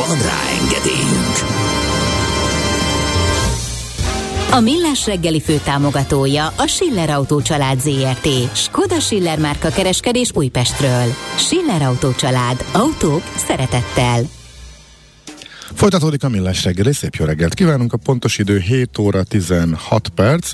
Van rá engedélyünk! A Millás reggeli főtámogatója a Schiller Autó család ZRT. Skoda Schiller márka kereskedés Újpestről. Schiller Autó család. Autók szeretettel. Folytatódik a millás reggeli, szép jó reggelt kívánunk, a pontos idő 7 óra 16 perc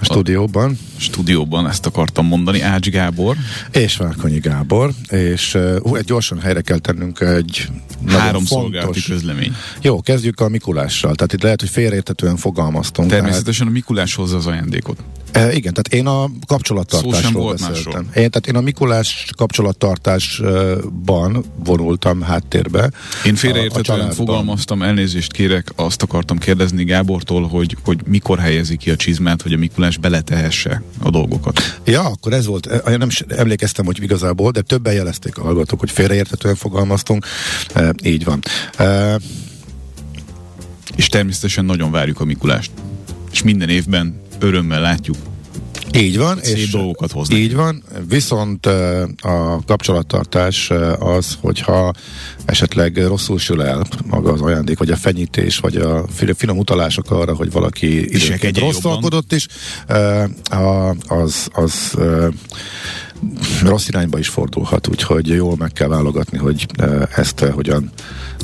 a stúdióban, Stúdióban ezt akartam mondani, Ács Gábor. és Várkonyi Gábor, és uh, egy gyorsan helyre kell tennünk egy Három fontos... közlemény. Jó, kezdjük a Mikulással, tehát itt lehet, hogy félreértetően fogalmaztunk. Természetesen a Mikulás hozza az ajándékot. E, igen, tehát én a kapcsolattartásról beszéltem. másról. Én, tehát én a Mikulás kapcsolattartásban vonultam háttérbe. Én félreértetően fogalmaztam, elnézést kérek, azt akartam kérdezni Gábortól, hogy, hogy mikor helyezi ki a csizmát, hogy a Mikulás beletehesse a dolgokat. Ja, akkor ez volt, eh, én nem is emlékeztem, hogy igazából, de többen jelezték a hallgatók, hogy félreértetően fogalmaztunk. E, így van. E, És természetesen nagyon várjuk a Mikulást. És minden évben örömmel látjuk. így van. Szép dolgokat hoznak. Így van, viszont a kapcsolattartás az, hogyha esetleg rosszul sül el maga az ajándék, vagy a fenyítés, vagy a fi- finom utalások arra, hogy valaki Viselkedjen rosszalkodott is, az, az rossz irányba is fordulhat, úgyhogy jól meg kell válogatni, hogy ezt hogyan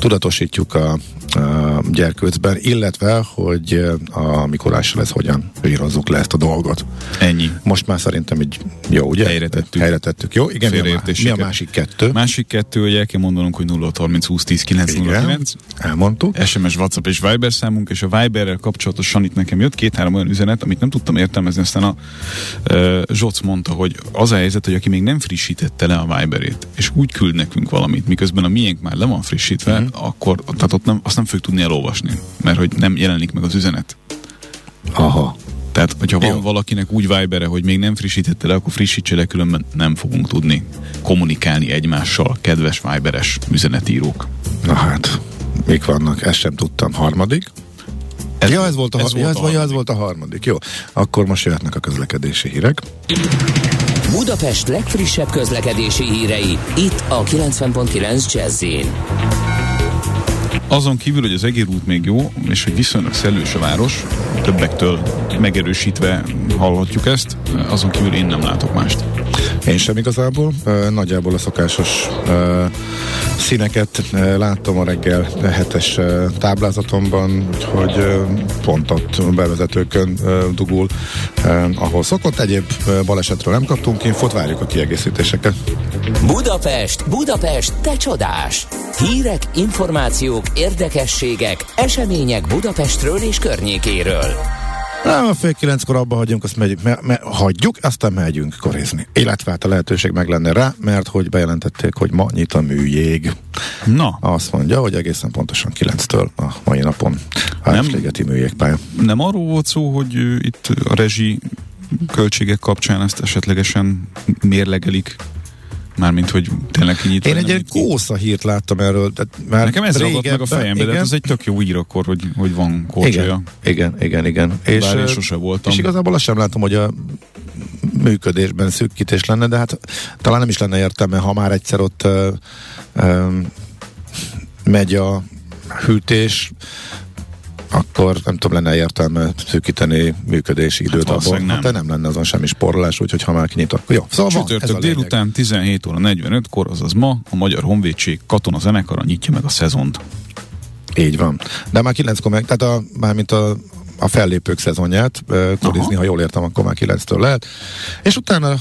tudatosítjuk a, a gyerkőcben, illetve, hogy eh, a Mikulással ez hogyan írozzuk le ezt a dolgot. Ennyi. Most már szerintem így jó, ugye? Helyre tettük. Helyre tettük. Jó, igen, mi a, mi a másik kettő? Másik kettő, hogy el kell mondanunk, hogy 0 30 20 10 909. Igen, elmondtuk. SMS, WhatsApp és Viber számunk, és a Viberrel kapcsolatosan itt nekem jött két-három olyan üzenet, amit nem tudtam értelmezni, aztán a uh, Zsoc mondta, hogy az a helyzet, hogy aki még nem frissítette le a Viberét, és úgy küld nekünk valamit, miközben a miénk már le van frissítve, Mhm. Akkor tehát ott nem, azt nem fogjuk tudni elolvasni, mert hogy nem jelenik meg az üzenet. Aha. Tehát, hogyha van Jó. valakinek úgy Vibere, hogy még nem frissítette le, akkor frissítse le, különben nem fogunk tudni kommunikálni egymással, kedves Viberes üzenetírók. Na hát, mik vannak? Ezt sem tudtam. Harmadik? Ez, ja, ez volt a, ez ez volt ja, ez, a ez harmadik. volt a harmadik. Jó, akkor most jöhetnek a közlekedési hírek. Budapest legfrissebb közlekedési hírei, itt a 90.9 jazz Azon kívül, hogy az egér út még jó, és hogy viszonylag szellős a város, többektől megerősítve hallhatjuk ezt, azon kívül én nem látok mást. Én sem igazából. Nagyjából a szokásos színeket láttam a reggel hetes táblázatomban, hogy pont ott bevezetőkön dugul, ahol szokott. Egyéb balesetről nem kaptunk infót, várjuk a kiegészítéseket. Budapest, Budapest, te csodás! Hírek, információk, érdekességek, események Budapestről és környékéről. Nem, a fél kilenckor abba hagyjunk, azt megyünk, me, me, hagyjuk, aztán megyünk korizni. Illetve hát a lehetőség meg lenne rá, mert hogy bejelentették, hogy ma nyit a műjég. Na. Azt mondja, hogy egészen pontosan 9-től a mai napon Városligeti műjégpálya. Nem arról volt szó, hogy itt a rezsi költségek kapcsán ezt esetlegesen mérlegelik Mármint, hogy tényleg kinyit. Én egy ilyen kósza hírt láttam erről. Tehát már Nekem ez ragadt meg a fejembe, de ez egy tök jó ír akkor, hogy, hogy van kócsolya. Igen, igen, igen. igen. És, Bár én sose voltam. És igazából azt sem látom, hogy a működésben szűkítés lenne, de hát talán nem is lenne értelme, ha már egyszer ott uh, um, megy a hűtés, akkor nem tudom, lenne értelme szűkíteni működési időt hát abból. Nem. Hát de nem lenne azon semmi sporolás, úgyhogy ha már kinyit, akkor jó. Szóval Csütörtök van, délután 17 óra 45-kor, azaz ma a Magyar Honvédség katona zenekara nyitja meg a szezont. Így van. De már 9-kor meg, tehát a, mármint a, a fellépők szezonját turizni, ha jól értem, akkor már 9-től lehet. És utána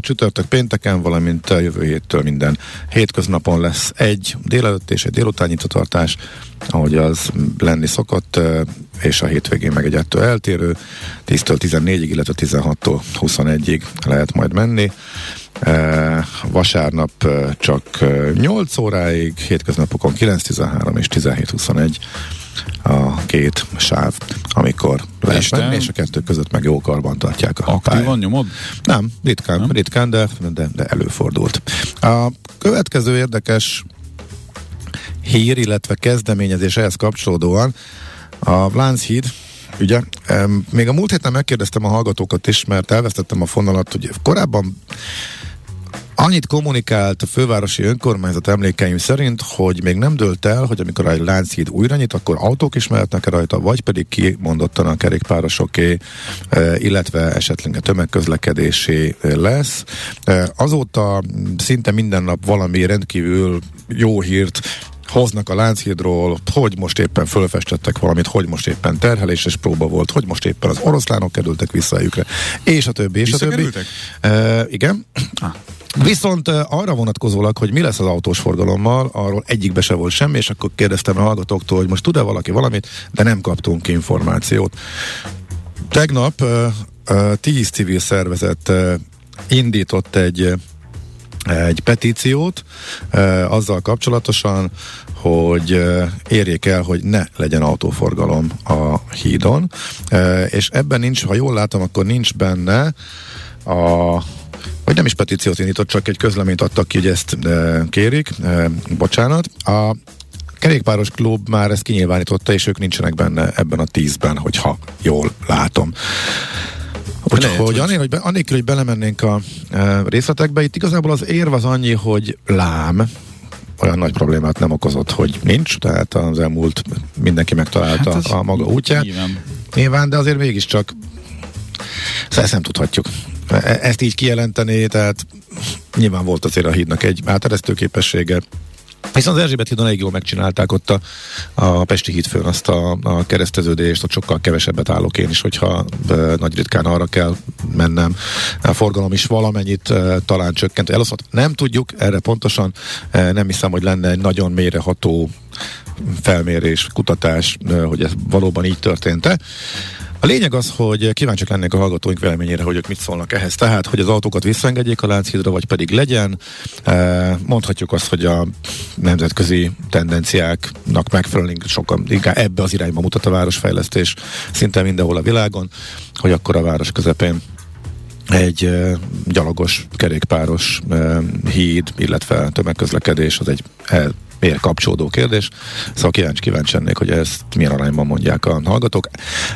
csütörtök pénteken, valamint a jövő héttől minden hétköznapon lesz egy délelőtt és egy délután nyitvatartás, ahogy az lenni szokott, és a hétvégén meg egy ettől eltérő, 10-től 14-ig, illetve 16-tól 21-ig lehet majd menni. Vasárnap csak uh, 8 óráig, hétköznapokon 9-13 és 17-21 a két sáv, amikor és menni, és a kettő között meg jó karban tartják a Aktívan nyomod? Nem, ritkán, Nem? ritkán de, de, de előfordult. A következő érdekes hír, illetve kezdeményezés ehhez kapcsolódóan a Lánchíd ugye, még a múlt héten megkérdeztem a hallgatókat is, mert elvesztettem a fonalat, hogy korábban Annyit kommunikált a fővárosi önkormányzat emlékeim szerint, hogy még nem dőlt el, hogy amikor a Lánchíd újra nyit, akkor autók is mehetnek rajta, vagy pedig kimondottan a kerékpárosoké, e, illetve esetleg a tömegközlekedésé lesz. E, azóta szinte minden nap valami rendkívül jó hírt hoznak a Lánchídról, hogy most éppen fölfestettek valamit, hogy most éppen terheléses próba volt, hogy most éppen az oroszlánok kerültek vissza helyükre, és a többi, és a többi. E, igen. Ah. Viszont arra vonatkozólag, hogy mi lesz az autós forgalommal, arról egyikbe se volt semmi, és akkor kérdeztem a hallgatóktól, hogy most tud-e valaki valamit, de nem kaptunk információt. Tegnap uh, tíz civil szervezet indított egy egy petíciót uh, azzal kapcsolatosan, hogy uh, érjék el, hogy ne legyen autóforgalom a hídon, és ebben nincs, ha jól látom, akkor nincs benne a vagy nem is petíciót indított, csak egy közleményt adtak ki, hogy ezt e, kérik. E, bocsánat. A kerékpáros klub már ezt kinyilvánította, és ők nincsenek benne ebben a tízben, hogyha jól látom. Úgyhogy annélkül, hogy, be, annélkül, hogy belemennénk a e, részletekbe, itt igazából az érv az annyi, hogy lám, olyan nagy problémát nem okozott, hogy nincs, tehát az elmúlt mindenki megtalálta hát a maga útját. Nyilván. nyilván, de azért mégiscsak ezt nem tudhatjuk. E- ezt így kijelenteni, tehát nyilván volt azért a hídnak egy áteresztő képessége, Viszont az Erzsébet hídon elég jól megcsinálták ott a, a Pesti hídfőn azt a, a kereszteződést, ott sokkal kevesebbet állok én is, hogyha e, nagy ritkán arra kell mennem. A forgalom is valamennyit e, talán csökkent, elosztott. Nem tudjuk, erre pontosan e, nem hiszem, hogy lenne egy nagyon mélyreható felmérés, kutatás, e, hogy ez valóban így történt-e. A lényeg az, hogy kíváncsiak lennék a hallgatóink véleményére, hogy ők mit szólnak ehhez. Tehát, hogy az autókat visszaengedjék a Lánchídra, vagy pedig legyen. Mondhatjuk azt, hogy a nemzetközi tendenciáknak megfelelően sokan inkább ebbe az irányba mutat a városfejlesztés szinte mindenhol a világon, hogy akkor a város közepén egy gyalogos, kerékpáros híd, illetve tömegközlekedés, az egy miért kapcsolódó kérdés. Szóval kíváncsi, kíváncsi ennék, hogy ezt milyen arányban mondják a hallgatók.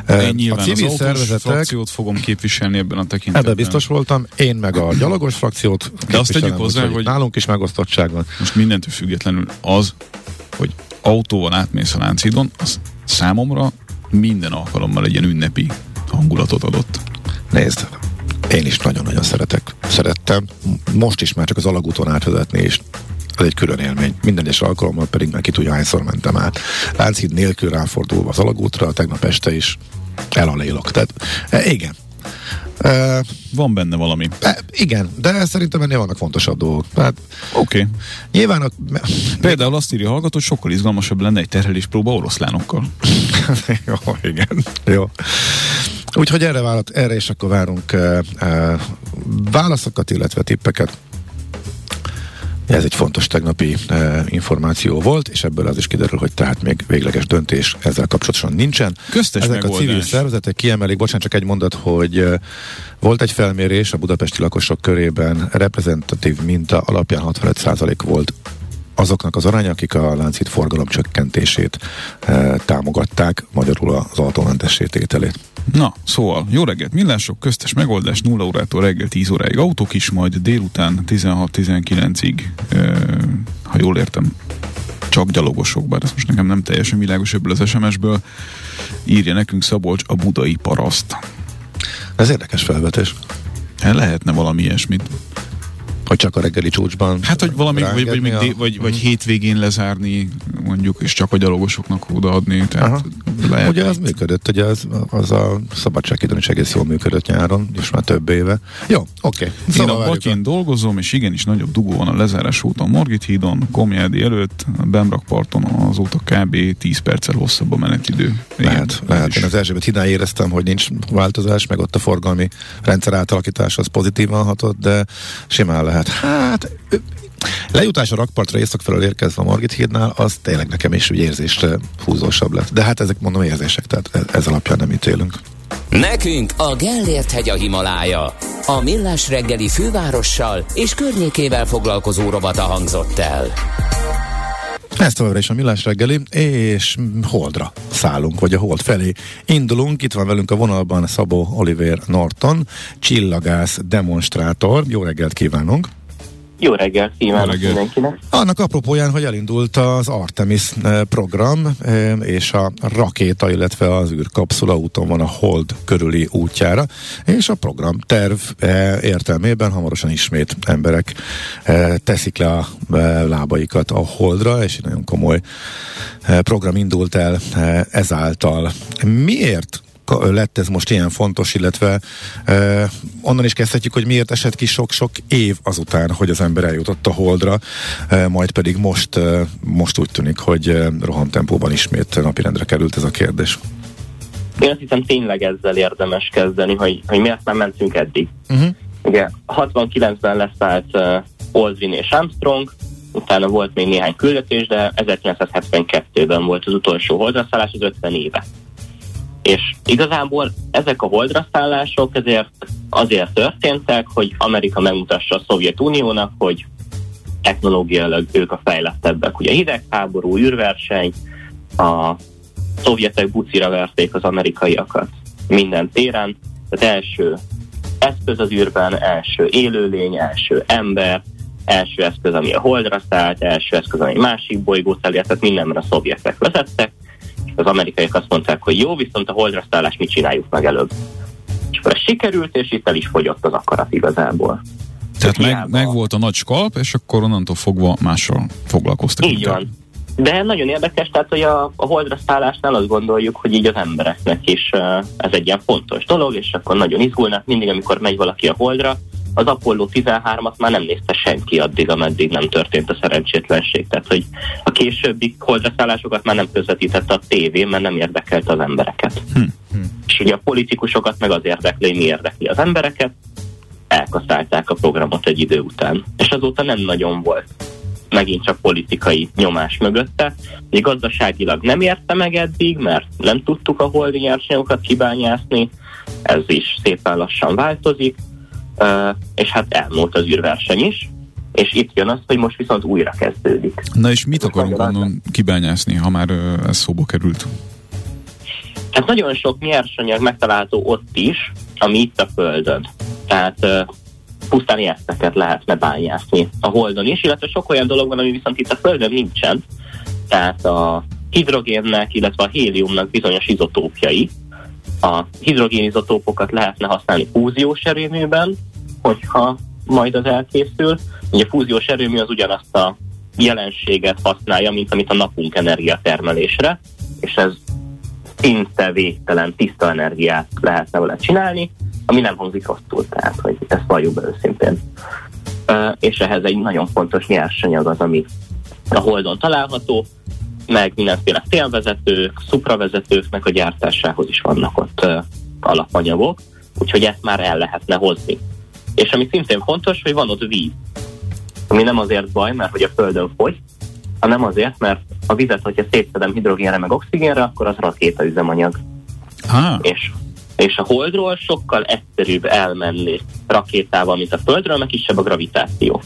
Én nyilván a civil az szervezetek, frakciót fogom képviselni ebben a tekintetben. Ebben biztos voltam, én meg a gyalogos frakciót De azt tegyük hozzá, hogy, hogy nálunk is megosztottság van. Most mindentől függetlenül az, hogy autóval átmész a Láncidon, az számomra minden alkalommal egy ilyen ünnepi hangulatot adott. Nézd, én is nagyon-nagyon szeretek. Szerettem. Most is már csak az alagúton átvezetni, és ez egy külön élmény. Minden egyes alkalommal pedig meg ki tudja, hányszor mentem át. Lánchíd nélkül ráfordulva az alagútra, tegnap este is elalélok. Tehát e, igen. E, Van benne valami. e, igen, de szerintem ennél vannak fontosabb dolgok. Hát, Oké. Okay. nyilván a, Például azt írja a hallgató, hogy sokkal izgalmasabb lenne egy terheléspróba oroszlánokkal. Jó, igen. Jó. Úgyhogy erre, válat, erre is akkor várunk e, e, válaszokat, illetve tippeket. Ez egy fontos tegnapi e, információ volt, és ebből az is kiderül, hogy tehát még végleges döntés ezzel kapcsolatosan nincsen. Köztes Ezek a megoldás. civil szervezetek kiemelik, bocsánat, csak egy mondat, hogy e, volt egy felmérés a budapesti lakosok körében, reprezentatív minta alapján 65% volt azoknak az aránya, akik a láncít forgalom csökkentését e, támogatták, magyarul az autómentessé tételét. Na, szóval, jó reggelt, millások, köztes megoldás 0 órától reggel 10 óráig autók is, majd délután 16-19-ig, e, ha jól értem, csak gyalogosok, bár ez most nekem nem teljesen világos ebből az SMS-ből, írja nekünk Szabolcs a budai paraszt. Ez érdekes felvetés, Lehetne valami ilyesmit. Hogy csak a reggeli csúcsban Hát, hogy valami, vagy, vagy, még a- dé, vagy, vagy hétvégén lezárni, mondjuk, és csak a gyalogosoknak odaadni. Tehát Aha. lehet, Ugye az működött, ugye az, az a szabadságidőn is egész jól működött nyáron, és már több éve. Jó, oké. Én Szóval a várjuk Batyin dolgozom, és igenis nagyobb dugó van a lezárás úton Margit hídon, Komjádi előtt, Bemrak parton azóta kb. 10 perccel hosszabb a menetidő. Igen, Lehet, lehet. is. Én az Erzsébet hídán éreztem, hogy nincs változás, meg ott a forgalmi rendszer átalakítás az pozitívan hatott, de simán lehet. Hát, ö, lejutás a rakpartra észak felől érkezve a Margit hídnál, az tényleg nekem is úgy érzésre húzósabb lett. De hát ezek mondom érzések, tehát ez, ez alapján nem ítélünk. Nekünk a Gellért hegy a Himalája. A Millás reggeli fővárossal és környékével foglalkozó rovata hangzott el. Ez továbbra is a Millás reggeli, és Holdra szállunk, vagy a Hold felé indulunk. Itt van velünk a vonalban Szabó Oliver Norton, csillagász demonstrátor. Jó reggelt kívánunk! Jó reggelt kívánok Jó reggelt. mindenkinek. Annak apropóján, hogy elindult az Artemis eh, program, eh, és a rakéta, illetve az űrkapszula úton van a Hold körüli útjára, és a program terv eh, értelmében hamarosan ismét emberek teszik le a lábaikat a Holdra, és egy nagyon komoly program indult el ezáltal. Miért lett ez most ilyen fontos, illetve eh, onnan is kezdhetjük, hogy miért esett ki sok-sok év azután, hogy az ember eljutott a Holdra, eh, majd pedig most, eh, most úgy tűnik, hogy eh, rohamtempóban ismét napirendre került ez a kérdés. Én azt hiszem tényleg ezzel érdemes kezdeni, hogy, hogy miért nem mentünk eddig. Uh-huh. Ugye 69-ben leszállt uh, Aldrin és Armstrong, utána volt még néhány küldetés, de 1972-ben volt az utolsó holdraszállás, az 50 éve. És igazából ezek a holdraszállások ezért azért történtek, hogy Amerika megmutassa a Szovjetuniónak, hogy technológiailag ők a fejlettebbek. Ugye hidegháború, űrverseny, a szovjetek bucira verték az amerikaiakat minden téren. Tehát első eszköz az űrben, első élőlény, első ember, első eszköz, ami a holdra szállt, első eszköz, ami másik bolygót elért, tehát mindenben a szovjetek vezettek. Az amerikaiak azt mondták, hogy jó, viszont a holdra szállás mit csináljuk meg előbb. És akkor ez sikerült, és itt el is fogyott az akarat igazából. Tehát meg, meg volt a nagy skalp, és akkor onnantól fogva mással foglalkoztak. Így van. De nagyon érdekes, tehát hogy a, a holdra szállásnál azt gondoljuk, hogy így az embereknek is uh, ez egy ilyen fontos dolog, és akkor nagyon izgulnak mindig, amikor megy valaki a holdra. Az Apollo 13-at már nem nézte senki addig, ameddig nem történt a szerencsétlenség. Tehát, hogy a későbbi holdra szállásokat már nem közvetítette a tévé, mert nem érdekelte az embereket. Hm. És ugye a politikusokat meg az érdekli, mi érdekli az embereket, elkaszálták a programot egy idő után. És azóta nem nagyon volt megint csak politikai nyomás mögötte. Ugye gazdaságilag nem érte meg eddig, mert nem tudtuk a holdi nyersanyagokat kibányászni, ez is szépen lassan változik, és hát elmúlt az űrverseny is, és itt jön az, hogy most viszont újra kezdődik. Na és mit Most akarunk onnan kibányászni, ha már ez szóba került? Hát nagyon sok nyersanyag megtalálható ott is, ami itt a Földön. Tehát pusztán érteket lehetne bányászni a Holdon is, illetve sok olyan dolog van, ami viszont itt a Földön nincsen. Tehát a hidrogénnek, illetve a héliumnak bizonyos izotópjai, a hidrogénizotópokat lehetne használni fúziós erőműben, hogyha majd az elkészül. Ugye fúziós erőmű az ugyanazt a jelenséget használja, mint amit a napunk energia termelésre, és ez szinte végtelen tiszta energiát lehetne vele csinálni, ami nem hangzik rosszul, tehát hogy ezt valljuk be őszintén. Uh, és ehhez egy nagyon fontos nyersanyag az, ami a Holdon található, meg mindenféle félvezetők, szupravezetőknek a gyártásához is vannak ott uh, alapanyagok, úgyhogy ezt már el lehetne hozni. És ami szintén fontos, hogy van ott víz, ami nem azért baj, mert hogy a Földön fogy, hanem azért, mert a vizet, hogyha szétszedem hidrogénre meg oxigénre, akkor az rakétaüzemanyag. Ah. És, és a Holdról sokkal egyszerűbb elmenni rakétával, mint a Földről, meg kisebb a gravitáció.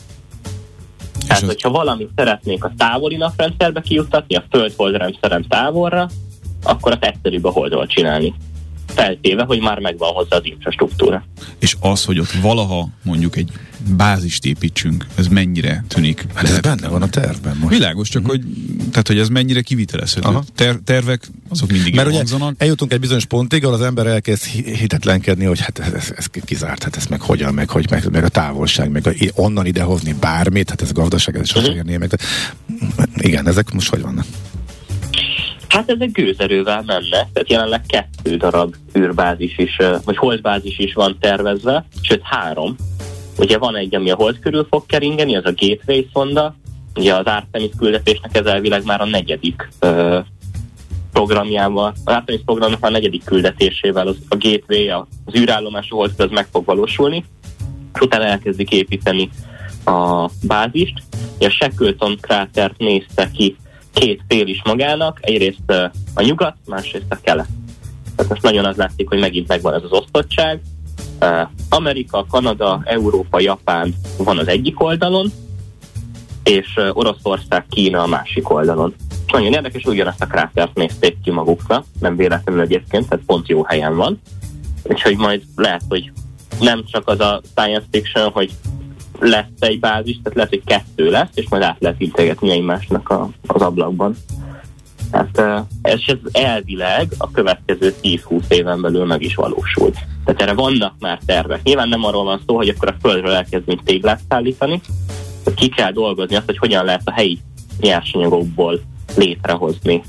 Tehát, az- hogyha valamit szeretnék a távoli naprendszerbe kijuttatni, a Föld-Hold rendszeren távolra, akkor azt egyszerűbb a Holdról csinálni. Feltéve, hogy már megvan hozzá az infrastruktúra. És az, hogy ott valaha mondjuk egy bázist építsünk, ez mennyire tűnik Hát ez benne van a tervben most. Világos, csak hogy, tehát, hogy ez mennyire kivitelezhető. Aha. Ter- tervek, azok mindig Mert ugye elhangzanak. eljutunk egy bizonyos pontig, ahol az ember elkezd hi- hitetlenkedni, hogy hát ez, ez, ez kizárt, hát ez meg hogyan, meg, hogy, meg, meg a távolság, meg a, onnan idehozni bármit, hát ez a gazdaság, ez sosem érné meg. De, igen, ezek most hogy vannak? Hát ezek gőzerővel mennek, tehát jelenleg kettő darab űrbázis is, vagy holdbázis is van tervezve, sőt három. Ugye van egy, ami a hold körül fog keringeni, az a Gateway szonda, ugye az Artemis küldetésnek ez elvileg már a negyedik ö, programjával, az Artemis programnak a negyedik küldetésével az, a Gateway, az űrállomás hold az meg fog valósulni, és utána elkezdik építeni a bázist. Ugye a Shackleton krátert nézte ki két fél is magának, egyrészt a nyugat, másrészt a kelet. Tehát most nagyon az látszik, hogy megint megvan ez az osztottság. Amerika, Kanada, Európa, Japán van az egyik oldalon, és Oroszország, Kína a másik oldalon. Nagyon érdekes, ugyanazt a krátert nézték ki magukra, nem véletlenül egyébként, tehát pont jó helyen van. Úgyhogy majd lehet, hogy nem csak az a science fiction, hogy lesz egy bázis, tehát lehet, hogy kettő lesz, és majd át lehet integetni egymásnak a, az ablakban. Tehát eh, ez ez elvileg a következő 10-20 éven belül meg is valósult. Tehát erre vannak már tervek. Nyilván nem arról van szó, hogy akkor a földről elkezdünk téglát szállítani, hogy ki kell dolgozni azt, hogy hogyan lehet a helyi nyersanyagokból létrehozni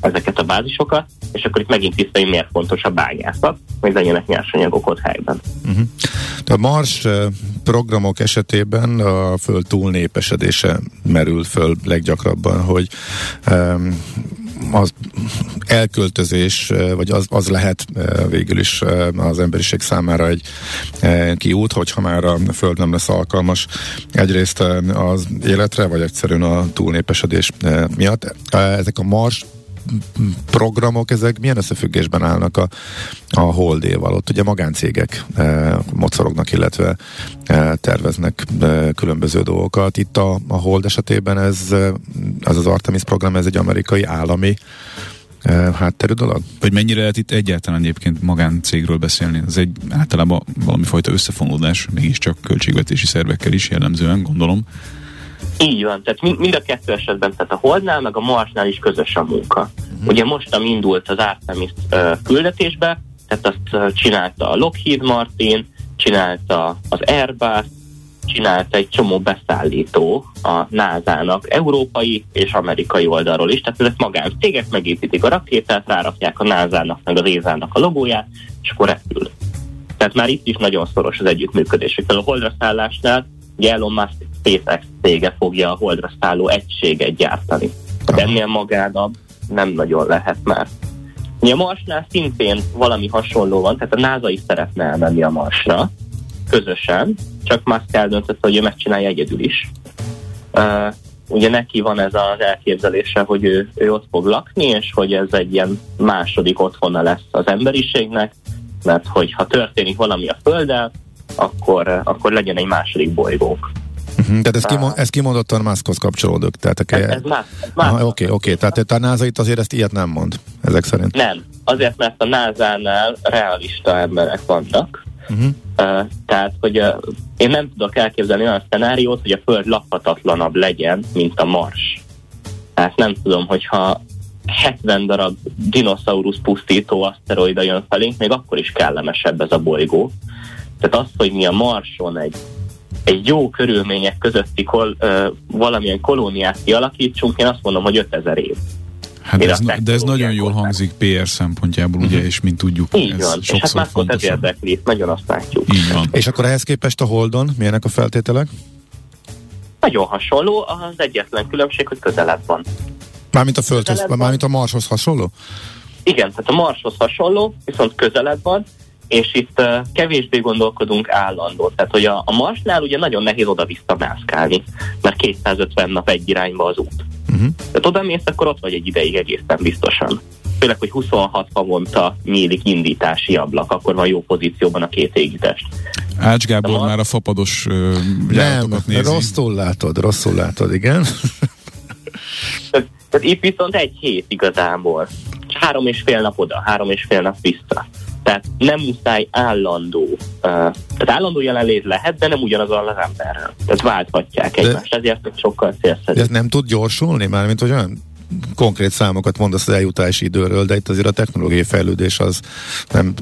ezeket a bázisokat, és akkor itt megint visszajön, miért fontos a bányászat, hogy legyenek nyersanyagok ott helyben. A Mars programok esetében a föld túlnépesedése merül föl leggyakrabban, hogy em, az elköltözés, vagy az, az lehet eh, végül is az emberiség számára egy kiút, hogyha már a Föld nem lesz alkalmas egyrészt az életre, vagy egyszerűen a túlnépesedés miatt. Ezek a Mars programok, ezek milyen összefüggésben állnak a, a holdéval? Ott ugye magáncégek e, mocorognak, illetve e, terveznek e, különböző dolgokat. Itt a, a hold esetében ez, az az Artemis program, ez egy amerikai állami hátterű dolog? Vagy mennyire lehet itt egyáltalán egyébként magáncégről beszélni? Ez egy általában valami fajta összefonódás, mégiscsak költségvetési szervekkel is jellemzően, gondolom. Így van, tehát mind, a kettő esetben, tehát a Holdnál, meg a Marsnál is közös a munka. Uh-huh. Ugye most, ami indult az Artemis uh, küldetésbe, tehát azt uh, csinálta a Lockheed Martin, csinálta az Airbus, csinálta egy csomó beszállító a NASA-nak európai és amerikai oldalról is, tehát ezek magáncégek megépítik a rakétát, rárakják a NASA-nak meg az ESA-nak a logóját, és akkor repül. Tehát már itt is nagyon szoros az együttműködés. Például a holdra szállásnál ugye Elon Musk SpaceX cége fogja a holdra szálló egységet gyártani. Tehát ennél magánabb nem nagyon lehet már. Ugye a Marsnál szintén valami hasonló van, tehát a NASA is szeretne elmenni a Marsra közösen, csak Musk eldöntött, hogy ő megcsinálja egyedül is. Uh, ugye neki van ez az elképzelése, hogy ő, ő ott fog lakni, és hogy ez egy ilyen második otthona lesz az emberiségnek, mert hogy ha történik valami a Földdel, akkor, akkor legyen egy második bolygónk. Uh-huh. Tehát ez, kimond, ez kimondottan Muskhoz kapcsolódok. Tehát, Ez, ez más. Aha, Oké, oké. Tehát a NASA itt azért ezt ilyet nem mond, ezek szerint. Nem, azért, mert a NASA-nál realista emberek vannak. Uh-huh. Uh, tehát, hogy uh, én nem tudok elképzelni olyan szenáriót, hogy a Föld lakhatatlanabb legyen, mint a Mars. Tehát nem tudom, hogyha 70 darab dinoszaurusz pusztító aszteroida jön felénk, még akkor is kellemesebb ez a bolygó. Tehát az, hogy mi a Marson egy, egy jó körülmények közötti kol, ö, valamilyen kolóniát kialakítsunk, én azt mondom, hogy 5000 év. Hát ez, a de ez nagyon jól hangzik PR szempontjából, ugye, és mint tudjuk, Így ez van, és hát sokszor pont ez fontos. érdekli, nagyon azt látjuk. Így van. És akkor ehhez képest a Holdon milyenek a feltételek? Nagyon hasonló, az egyetlen különbség, hogy közelebb van. Mármint a Földhöz, mármint a Marshoz hasonló? Igen, tehát a Marshoz hasonló, viszont közelebb van, és itt uh, kevésbé gondolkodunk állandó. Tehát, hogy a, a Marsnál ugye nagyon nehéz oda-vissza mászkálni, mert 250 nap egy irányba az út. Uh-huh. Tehát oda mész, akkor ott vagy egy ideig egészen biztosan. Főleg, hogy 26 havonta nyílik indítási ablak, akkor van jó pozícióban a két égitest. Ács Gábor De már a fapados ö, Nem, járatokat nézi. rosszul látod, rosszul látod, igen. Tehát, tehát itt viszont egy hét igazából. Három és fél nap oda, három és fél nap vissza. Tehát nem muszáj állandó. Uh, tehát állandó jelenlét lehet, de nem ugyanazon az emberrel. Tehát válthatják De- egymást, ezért sokkal De célszerű. ez nem tud gyorsulni, mármint hogy olyan konkrét számokat mondasz az eljutási időről, de itt azért a technológiai fejlődés az nem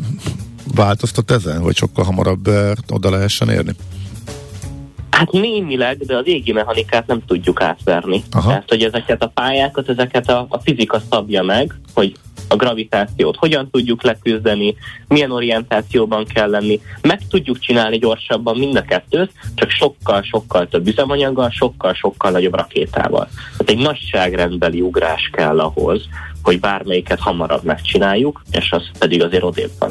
változtat ezen, hogy sokkal hamarabb eh, oda lehessen érni? Hát némileg, de az égi mechanikát nem tudjuk átverni. Aha. Tehát, hogy ezeket a pályákat, ezeket a, a fizika szabja meg, hogy a gravitációt hogyan tudjuk leküzdeni, milyen orientációban kell lenni. Meg tudjuk csinálni gyorsabban mind a kettőt, csak sokkal-sokkal több üzemanyaggal, sokkal-sokkal nagyobb rakétával. Tehát egy nagyságrendbeli ugrás kell ahhoz, hogy bármelyiket hamarabb megcsináljuk, és az pedig azért odébb van.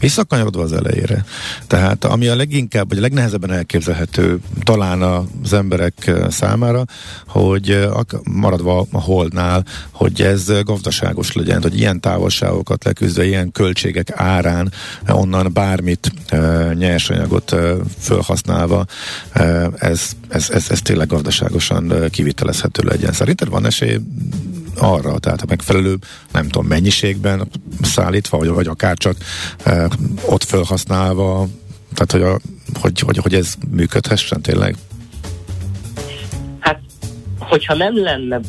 Visszakanyarodva az elejére. Tehát ami a leginkább, vagy a legnehezebben elképzelhető talán az emberek eh, számára, hogy eh, maradva a holdnál, hogy ez eh, gazdaságos legyen, hogy ilyen távolságokat leküzdve, ilyen költségek árán eh, onnan bármit eh, nyersanyagot eh, felhasználva, ez, ez, ez, ez tényleg gazdaságosan kivitelezhető legyen. Szerinted van esély arra, tehát a megfelelő, nem tudom, mennyiségben szállítva, vagy, vagy akár csak e, ott felhasználva, tehát hogy, a, hogy, hogy, hogy ez működhessen tényleg? Hát, hogyha nem lenne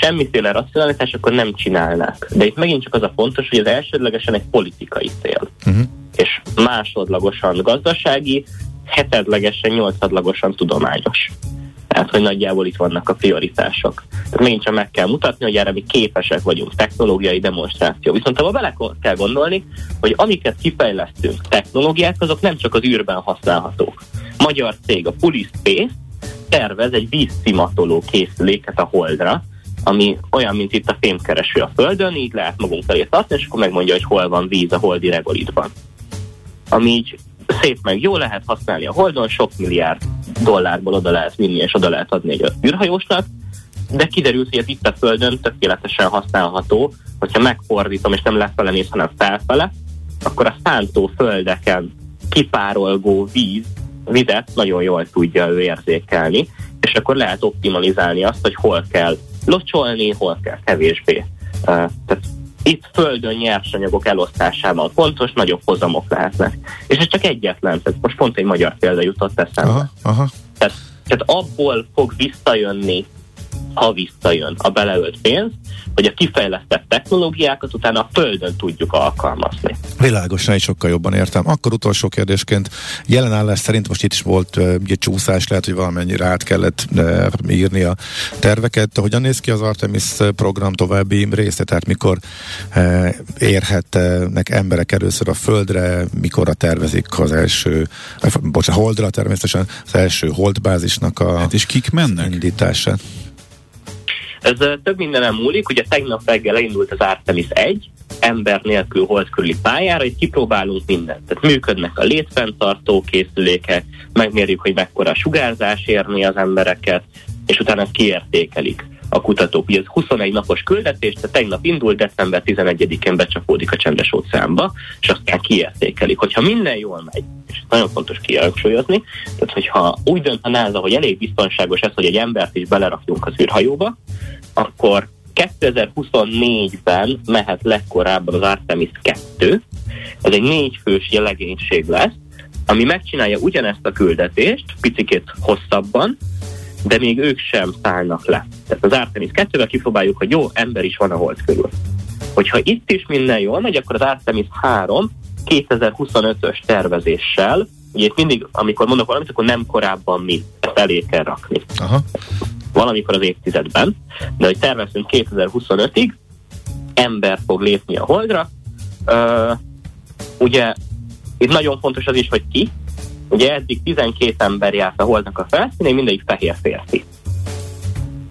semmiféle racionalitás, akkor nem csinálnák. De itt megint csak az a fontos, hogy ez elsődlegesen egy politikai cél. Uh-huh. És másodlagosan gazdasági, hetedlegesen, nyolcadlagosan tudományos. Tehát, hogy nagyjából itt vannak a prioritások. Tehát megint csak meg kell mutatni, hogy erre mi képesek vagyunk, technológiai demonstráció. Viszont abba bele kell gondolni, hogy amiket kifejlesztünk, technológiák, azok nem csak az űrben használhatók. Magyar cég, a Puli Space tervez egy vízszimatoló készüléket a Holdra, ami olyan, mint itt a fémkereső a Földön, így lehet magunk elé tartani, és akkor megmondja, hogy hol van víz a holdi regolitban. Ami így szép meg jó lehet használni a Holdon, sok milliárd dollárból oda lehet vinni, és oda lehet adni egy űrhajósnak, de kiderült, hogy ez itt a Földön tökéletesen használható, hogyha megfordítom, és nem lefele néz, hanem felfele, akkor a szántó földeken kipárolgó víz, vizet nagyon jól tudja ő érzékelni, és akkor lehet optimalizálni azt, hogy hol kell locsolni, hol kell kevésbé. Uh, tehát itt földön nyersanyagok elosztásában fontos, nagyobb hozamok lehetnek. És ez csak egyetlen, tehát most pont egy magyar példa jutott eszembe. Aha, aha. Tehát, tehát abból fog visszajönni, ha visszajön a beleölt pénz, hogy a kifejlesztett technológiákat utána a Földön tudjuk alkalmazni. Világosan is sokkal jobban értem. Akkor utolsó kérdésként, jelenállás szerint most itt is volt uh, egy csúszás, lehet, hogy valamennyire át kellett uh, írni a terveket. Hogyan néz ki az Artemis program további része? Tehát mikor uh, érhetnek emberek először a Földre, mikorra tervezik az első, bocsánat, Holdra természetesen, az első Holdbázisnak a Hát és kik mennek? indítását. Ez több mindenem múlik, ugye tegnap reggel elindult az Artemis 1, ember nélkül hold körüli pályára, hogy kipróbálunk mindent. Tehát működnek a létfenntartó készülékek, megmérjük, hogy mekkora sugárzás érni az embereket, és utána ezt kiértékelik a kutatók. Ugye ez 21 napos küldetés, tehát tegnap indult, december 11-én becsapódik a csendes óceánba, és aztán kiértékelik. Hogyha minden jól megy, és nagyon fontos kihangsúlyozni, tehát hogyha úgy dönt a NASA, hogy elég biztonságos ez, hogy egy embert is belerakjunk az űrhajóba, akkor 2024-ben mehet legkorábban az Artemis 2, ez egy négy fős legénység lesz, ami megcsinálja ugyanezt a küldetést, picikét hosszabban, de még ők sem szállnak le. Tehát az Artemis 2-vel kipróbáljuk, hogy jó, ember is van a hold körül. Hogyha itt is minden jól megy, akkor az Artemis 3 2025-ös tervezéssel, ugye itt mindig, amikor mondok valamit, akkor nem korábban mi, ezt elé kell rakni. Aha. Valamikor az évtizedben, de hogy tervezünk 2025-ig, ember fog lépni a holdra. Uh, ugye itt nagyon fontos az is, hogy ki. Ugye eddig 12 ember járt a holdnak a felszínén, mindegyik fehér férfi.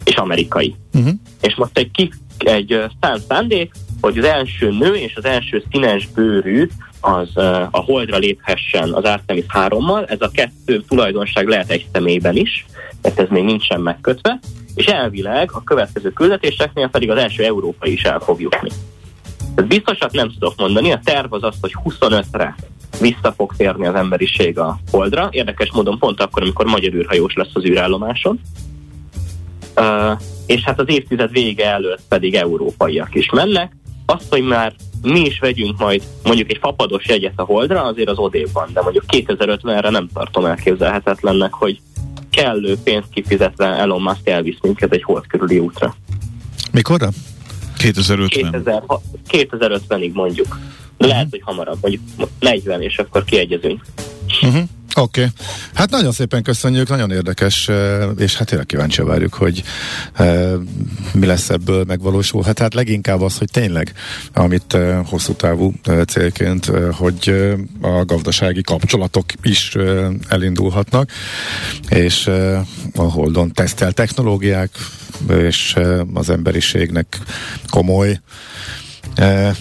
És amerikai. Uh-huh. És most egy, ki, egy szánt szándék, hogy az első nő és az első színes bőrű az uh, a holdra léphessen az Artemis 3-mal. Ez a kettő tulajdonság lehet egy személyben is, mert ez még nincsen megkötve, és elvileg a következő küldetéseknél pedig az első európai is el fog jutni. Tehát biztosat nem tudok mondani, a terv az az, hogy 25-re vissza fog térni az emberiség a holdra, érdekes módon pont akkor, amikor magyar űrhajós lesz az űrállomáson. Uh, és hát az évtized vége előtt pedig európaiak is mennek. Azt, hogy már mi is vegyünk majd mondjuk egy fapados jegyet a holdra, azért az odébb van, de mondjuk 2050-re nem tartom elképzelhetetlennek, hogy kellő pénzt kifizetve Elon Musk elvisz minket egy hold körüli útra. Mikorra? 2050. 2000, 2050-ig mondjuk. Lehet, hogy hamarabb, mondjuk 40, és akkor kiegyezünk. Uh-huh. Oké. Okay. Hát nagyon szépen köszönjük, nagyon érdekes, eh, és hát tényleg kíváncsi várjuk, hogy e, mi lesz ebből megvalósul. Hát, hát leginkább az, hogy tényleg, amit e, hosszú távú e, célként, hogy a gazdasági kapcsolatok is elindulhatnak, és e, a Holdon tesztelt technológiák, és az emberiségnek komoly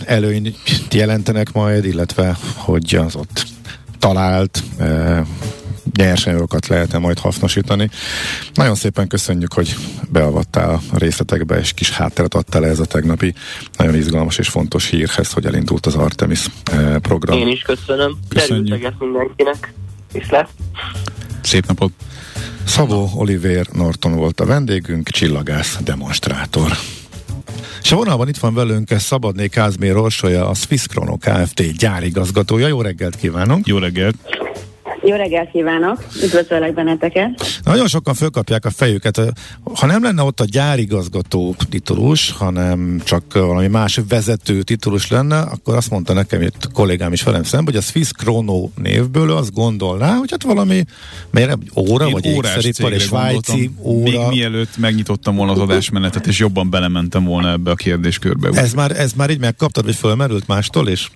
előnyt jelentenek majd, illetve hogy az ott talált nyersanyagokat lehet-e majd hasznosítani. Nagyon szépen köszönjük, hogy beavattál a részletekbe, és kis hátteret adtál ez a tegnapi nagyon izgalmas és fontos hírhez, hogy elindult az Artemis program. Én is köszönöm. Köszönjük. mindenkinek. Viszlát. Szép napot. Szabó Oliver Norton volt a vendégünk, csillagász demonstrátor. És a vonalban itt van velünk Szabadné Kázmér Orsolya, a Swiss Chrono Kft. gyárigazgatója. Jó reggelt kívánunk! Jó reggelt! Jó reggelt kívánok! Üdvözöllek benneteket! Nagyon sokan fölkapják a fejüket. Ha nem lenne ott a gyárigazgató titulus, hanem csak valami más vezető titulus lenne, akkor azt mondta nekem itt kollégám is velem szemben, hogy a Swiss Chrono névből azt gondolná, hogy hát valami miért, óra, Én vagy ékszeripar és svájci óra. Még mielőtt megnyitottam volna az adásmenetet, és jobban belementem volna ebbe a kérdéskörbe. Ez már, ez már így megkaptad, vagy fölmerült mástól is?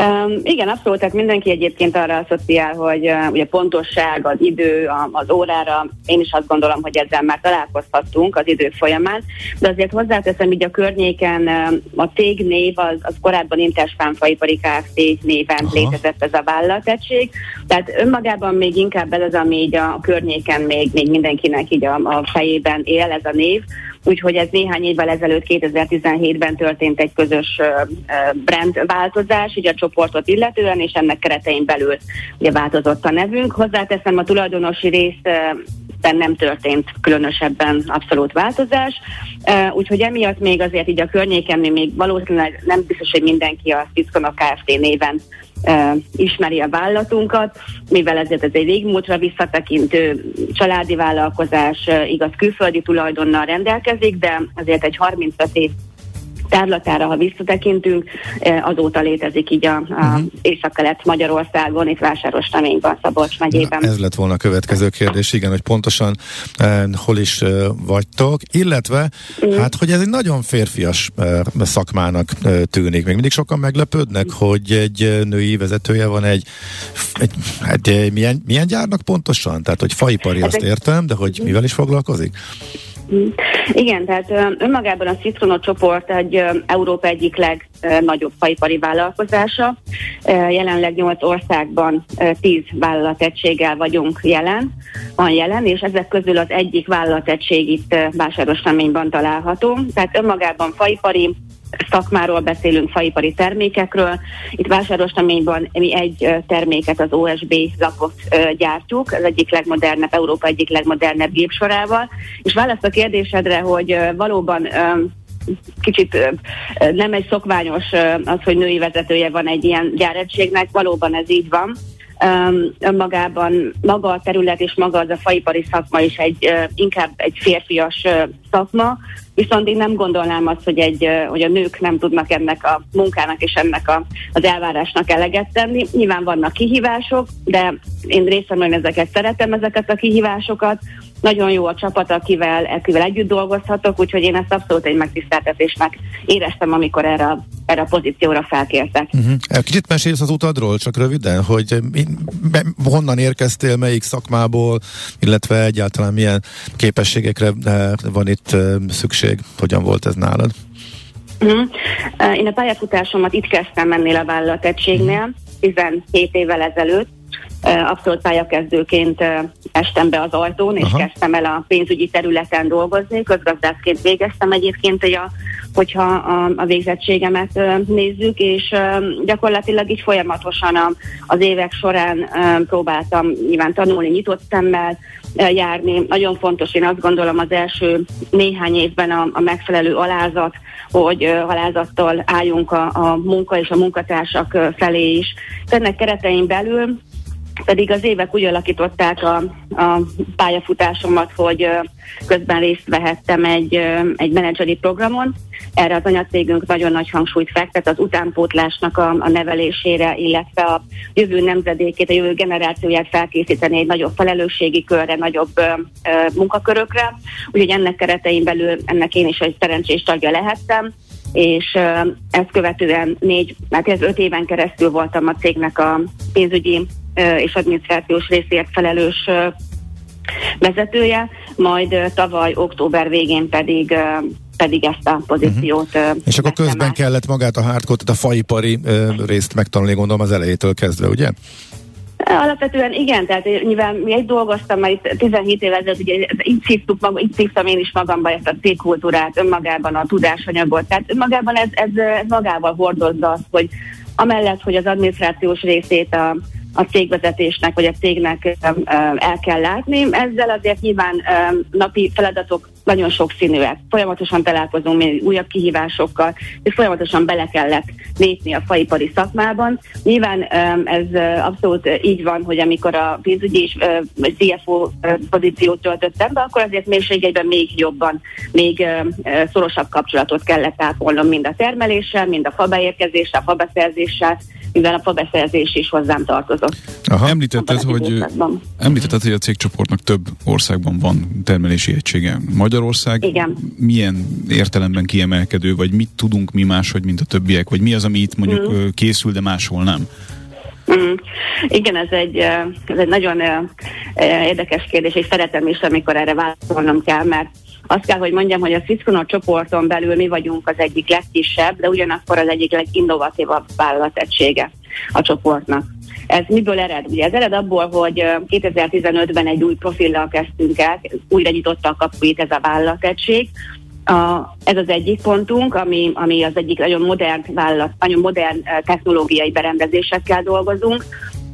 Um, igen, abszolút, tehát mindenki egyébként arra asszociál, hogy uh, ugye pontosság, az idő, a, az órára, én is azt gondolom, hogy ezzel már találkozhattunk az idő folyamán, de azért hozzáteszem, így a környéken uh, a cég név az, az korábban Interspánfaipari Kft. néven Aha. létezett ez a vállalategység, tehát önmagában még inkább ez az, ami így a környéken még, még mindenkinek így a, a fejében él ez a név, úgyhogy ez néhány évvel ezelőtt 2017-ben történt egy közös brand változás, ugye a csoportot illetően, és ennek keretein belül ugye változott a nevünk. Hozzáteszem, a tulajdonosi részben nem történt különösebben abszolút változás, úgyhogy emiatt még azért így a környéken még valószínűleg nem biztos, hogy mindenki a Cisco Kft. néven ismeri a vállalatunkat, mivel ezért ez egy régmúltra visszatekintő családi vállalkozás, igaz külföldi tulajdonnal rendelkezik, de azért egy 35 év tárlatára, ha visszatekintünk, azóta létezik így a, a uh-huh. észak-kelet Magyarországon, itt Vásárostaményban, Szabolcs megyében. Na, ez lett volna a következő kérdés, igen, hogy pontosan eh, hol is eh, vagytok, illetve uh-huh. hát, hogy ez egy nagyon férfias eh, szakmának eh, tűnik. Még mindig sokan meglepődnek, hogy egy női vezetője van egy, egy, egy, egy milyen, milyen gyárnak pontosan? Tehát, hogy faipari, hát azt értem, de hogy mivel is foglalkozik? Igen, tehát önmagában a Citrono csoport egy Európa egyik legnagyobb faipari vállalkozása. Jelenleg 8 országban 10 vállalategységgel vagyunk jelen, van jelen, és ezek közül az egyik vállalategység itt Vásárosnaményban található. Tehát önmagában faipari szakmáról beszélünk, faipari termékekről. Itt vásárosnaményban mi egy terméket, az OSB lapot gyártjuk, az egyik legmodernebb, Európa egyik legmodernebb gépsorával. És választ a kérdésedre, hogy valóban kicsit nem egy szokványos az, hogy női vezetője van egy ilyen gyáregységnek, valóban ez így van. Önmagában maga a terület és maga az a faipari szakma is egy inkább egy férfias szakma, viszont én nem gondolnám azt, hogy, egy, hogy a nők nem tudnak ennek a munkának és ennek a, az elvárásnak eleget tenni. Nyilván vannak kihívások, de én részemről ezeket szeretem, ezeket a kihívásokat. Nagyon jó a csapat, akivel, akivel együtt dolgozhatok, úgyhogy én ezt abszolút egy megtiszteltetésnek éreztem, amikor erre, a- erre a pozícióra felkértek. Uh-huh. Kicsit mesélsz az utadról, csak röviden, hogy me- honnan érkeztél, melyik szakmából, illetve egyáltalán milyen képességekre eh, van itt eh, szükség, hogyan volt ez nálad? Uh-huh. Uh, Én a pályafutásomat itt kezdtem ennél a vállalategységnél, 17 évvel ezelőtt. Abszolút pályakezdőként estem be az ajtón, és Aha. kezdtem el a pénzügyi területen dolgozni. Közgazdászként végeztem egyébként, hogy a, hogyha a, a végzettségemet nézzük, és gyakorlatilag így folyamatosan a, az évek során próbáltam nyilván tanulni nyitott szemmel, járni. Nagyon fontos, én azt gondolom az első néhány évben a, a megfelelő alázat, hogy halázattal álljunk a, a munka és a munkatársak felé is. Ennek keretein belül pedig az évek úgy alakították a, a pályafutásomat, hogy közben részt vehettem egy, egy menedzseri programon. Erre az anyacégünk nagyon nagy hangsúlyt fektet az utánpótlásnak a, a nevelésére, illetve a jövő nemzedékét, a jövő generációját felkészíteni egy nagyobb felelősségi körre, nagyobb ö, munkakörökre. Úgyhogy ennek keretein belül ennek én is egy szerencsés tagja lehettem és ezt követően négy, hát ez öt éven keresztül voltam a cégnek a pénzügyi és adminisztrációs részért felelős vezetője, majd tavaly október végén pedig pedig ezt a pozíciót uh-huh. És akkor közben kellett magát a hardcore, a faipari részt megtanulni, gondolom az elejétől kezdve, ugye? Alapvetően igen, tehát nyilván mi egy dolgoztam, már itt 17 éve ezelőtt, ugye így szívtuk maga, így szívtam én is magamba ezt a cégkultúrát, önmagában a tudásanyagot, tehát önmagában ez, ez, ez magával hordozza azt, hogy amellett, hogy az adminisztrációs részét a, a cégvezetésnek vagy a cégnek el kell látni, ezzel azért nyilván napi feladatok nagyon sokszínűek. Folyamatosan találkozunk még újabb kihívásokkal, és folyamatosan bele kellett lépni a faipari szakmában. Nyilván ez abszolút így van, hogy amikor a pénzügyi és CFO pozíciót töltöttem be, akkor azért mélységeiben még jobban, még szorosabb kapcsolatot kellett ápolnom mind a termeléssel, mind a fabeérkezéssel, a fabeszerzéssel, mivel a fabeszerzés is hozzám tartozott. Aha. Említetted, hogy, említetted, hogy a cégcsoportnak több országban van termelési egysége. Magyarország Igen. milyen értelemben kiemelkedő, vagy mit tudunk mi máshogy, mint a többiek, vagy mi az, ami itt mondjuk mm. készül, de máshol nem? Mm. Igen, ez egy, ez egy nagyon érdekes kérdés, és szeretem is, amikor erre válaszolnom kell, mert azt kell, hogy mondjam, hogy a Cisco csoporton belül mi vagyunk az egyik legkisebb, de ugyanakkor az egyik leginnovatívabb vállalategysége a csoportnak. Ez miből ered? Ugye ez ered abból, hogy eh, 2015-ben egy új profillal kezdtünk el, újra nyitotta a kapuit ez a vállalategység, a, ez az egyik pontunk, ami, ami az egyik nagyon modern vállalat, nagyon modern technológiai berendezésekkel dolgozunk.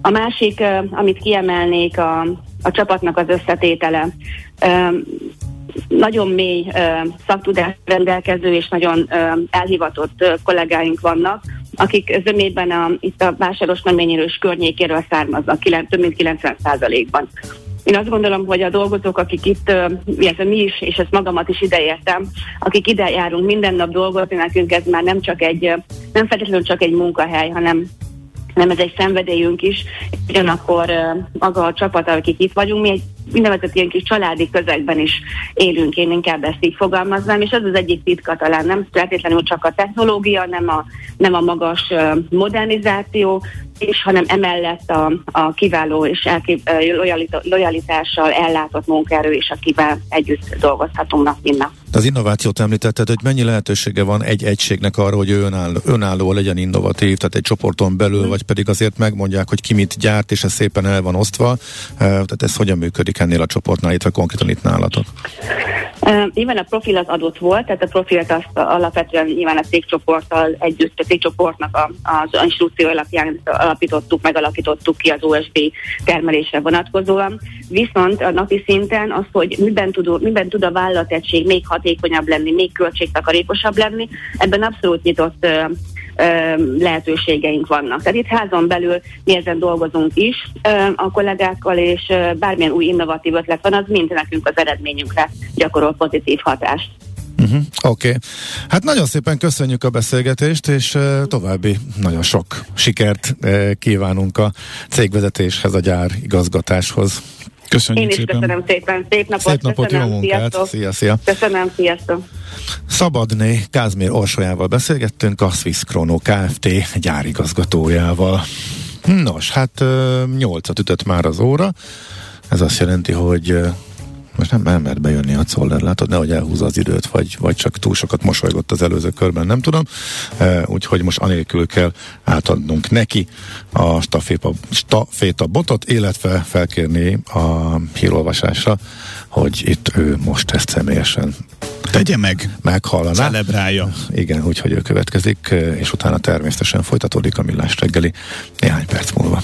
A másik, amit kiemelnék, a, a csapatnak az összetétele. Nagyon mély szaktudás rendelkező és nagyon elhivatott kollégáink vannak, akik zömében a, itt a vásáros neményérős környékéről származnak, több mint 90 ban én azt gondolom, hogy a dolgozók, akik itt, illetve mi is, és ezt magamat is ideértem, akik ide járunk minden nap dolgozni, nekünk ez már nem csak egy, nem feltétlenül csak egy munkahely, hanem nem ez egy szenvedélyünk is, ugyanakkor maga a csapat, akik itt vagyunk, mi egy úgynevezett ilyen kis családi közegben is élünk, én inkább ezt így fogalmaznám, és ez az egyik titka talán, nem feltétlenül csak a technológia, nem a, nem a magas modernizáció, és hanem emellett a, a kiváló és elkép, lojalita- lojalitással ellátott munkaerő is, akivel együtt dolgozhatunk nap, mint nap. Az innovációt említetted, hogy mennyi lehetősége van egy egységnek arra, hogy önálló, önálló legyen innovatív, tehát egy csoporton belül, vagy pedig azért megmondják, hogy ki mit gyárt, és ez szépen el van osztva. Eh, Tehát ez hogyan működik ennél a csoportnál, illetve konkrétan itt nálatok? Uh, nyilván a profil az adott volt, tehát a profilt azt alapvetően nyilván a cégcsoporttal együtt, a cégcsoportnak a, az instrukció alapján alapítottuk, megalakítottuk ki az OSB termelésre vonatkozóan. Viszont a napi szinten az, hogy miben tud, miben tud a vállalategység még hatékonyabb lenni, még költségtakarékosabb lenni, ebben abszolút nyitott lehetőségeink vannak. Tehát itt házon belül mi ezen dolgozunk is a kollégákkal, és bármilyen új innovatív ötlet van, az mind nekünk az eredményünkre gyakorol pozitív hatást. Uh-huh. Oké. Okay. Hát nagyon szépen köszönjük a beszélgetést, és uh, további nagyon sok sikert uh, kívánunk a cégvezetéshez, a gyár igazgatáshoz. Köszönjük Én is szépen. köszönöm szépen. Szép napot. Szép napot, köszönöm. jó munkát. Sziasztok. Szia, szia. Köszönöm, sziasztok. Szabadné Kázmér Orsolyával beszélgettünk, a Swiss Chrono Kft. gyárigazgatójával. Nos, hát nyolcat ütött már az óra. Ez azt jelenti, hogy most nem, nem mert bejönni a Zoller, látod, nehogy elhúzza az időt, vagy, vagy csak túl sokat mosolygott az előző körben, nem tudom. E, úgyhogy most anélkül kell átadnunk neki a staféta, staféta botot, illetve felkérni a hírolvasásra, hogy itt ő most ezt személyesen Tegye meg, meghallaná. celebrálja. Igen, úgyhogy ő következik, és utána természetesen folytatódik a millás reggeli néhány perc múlva.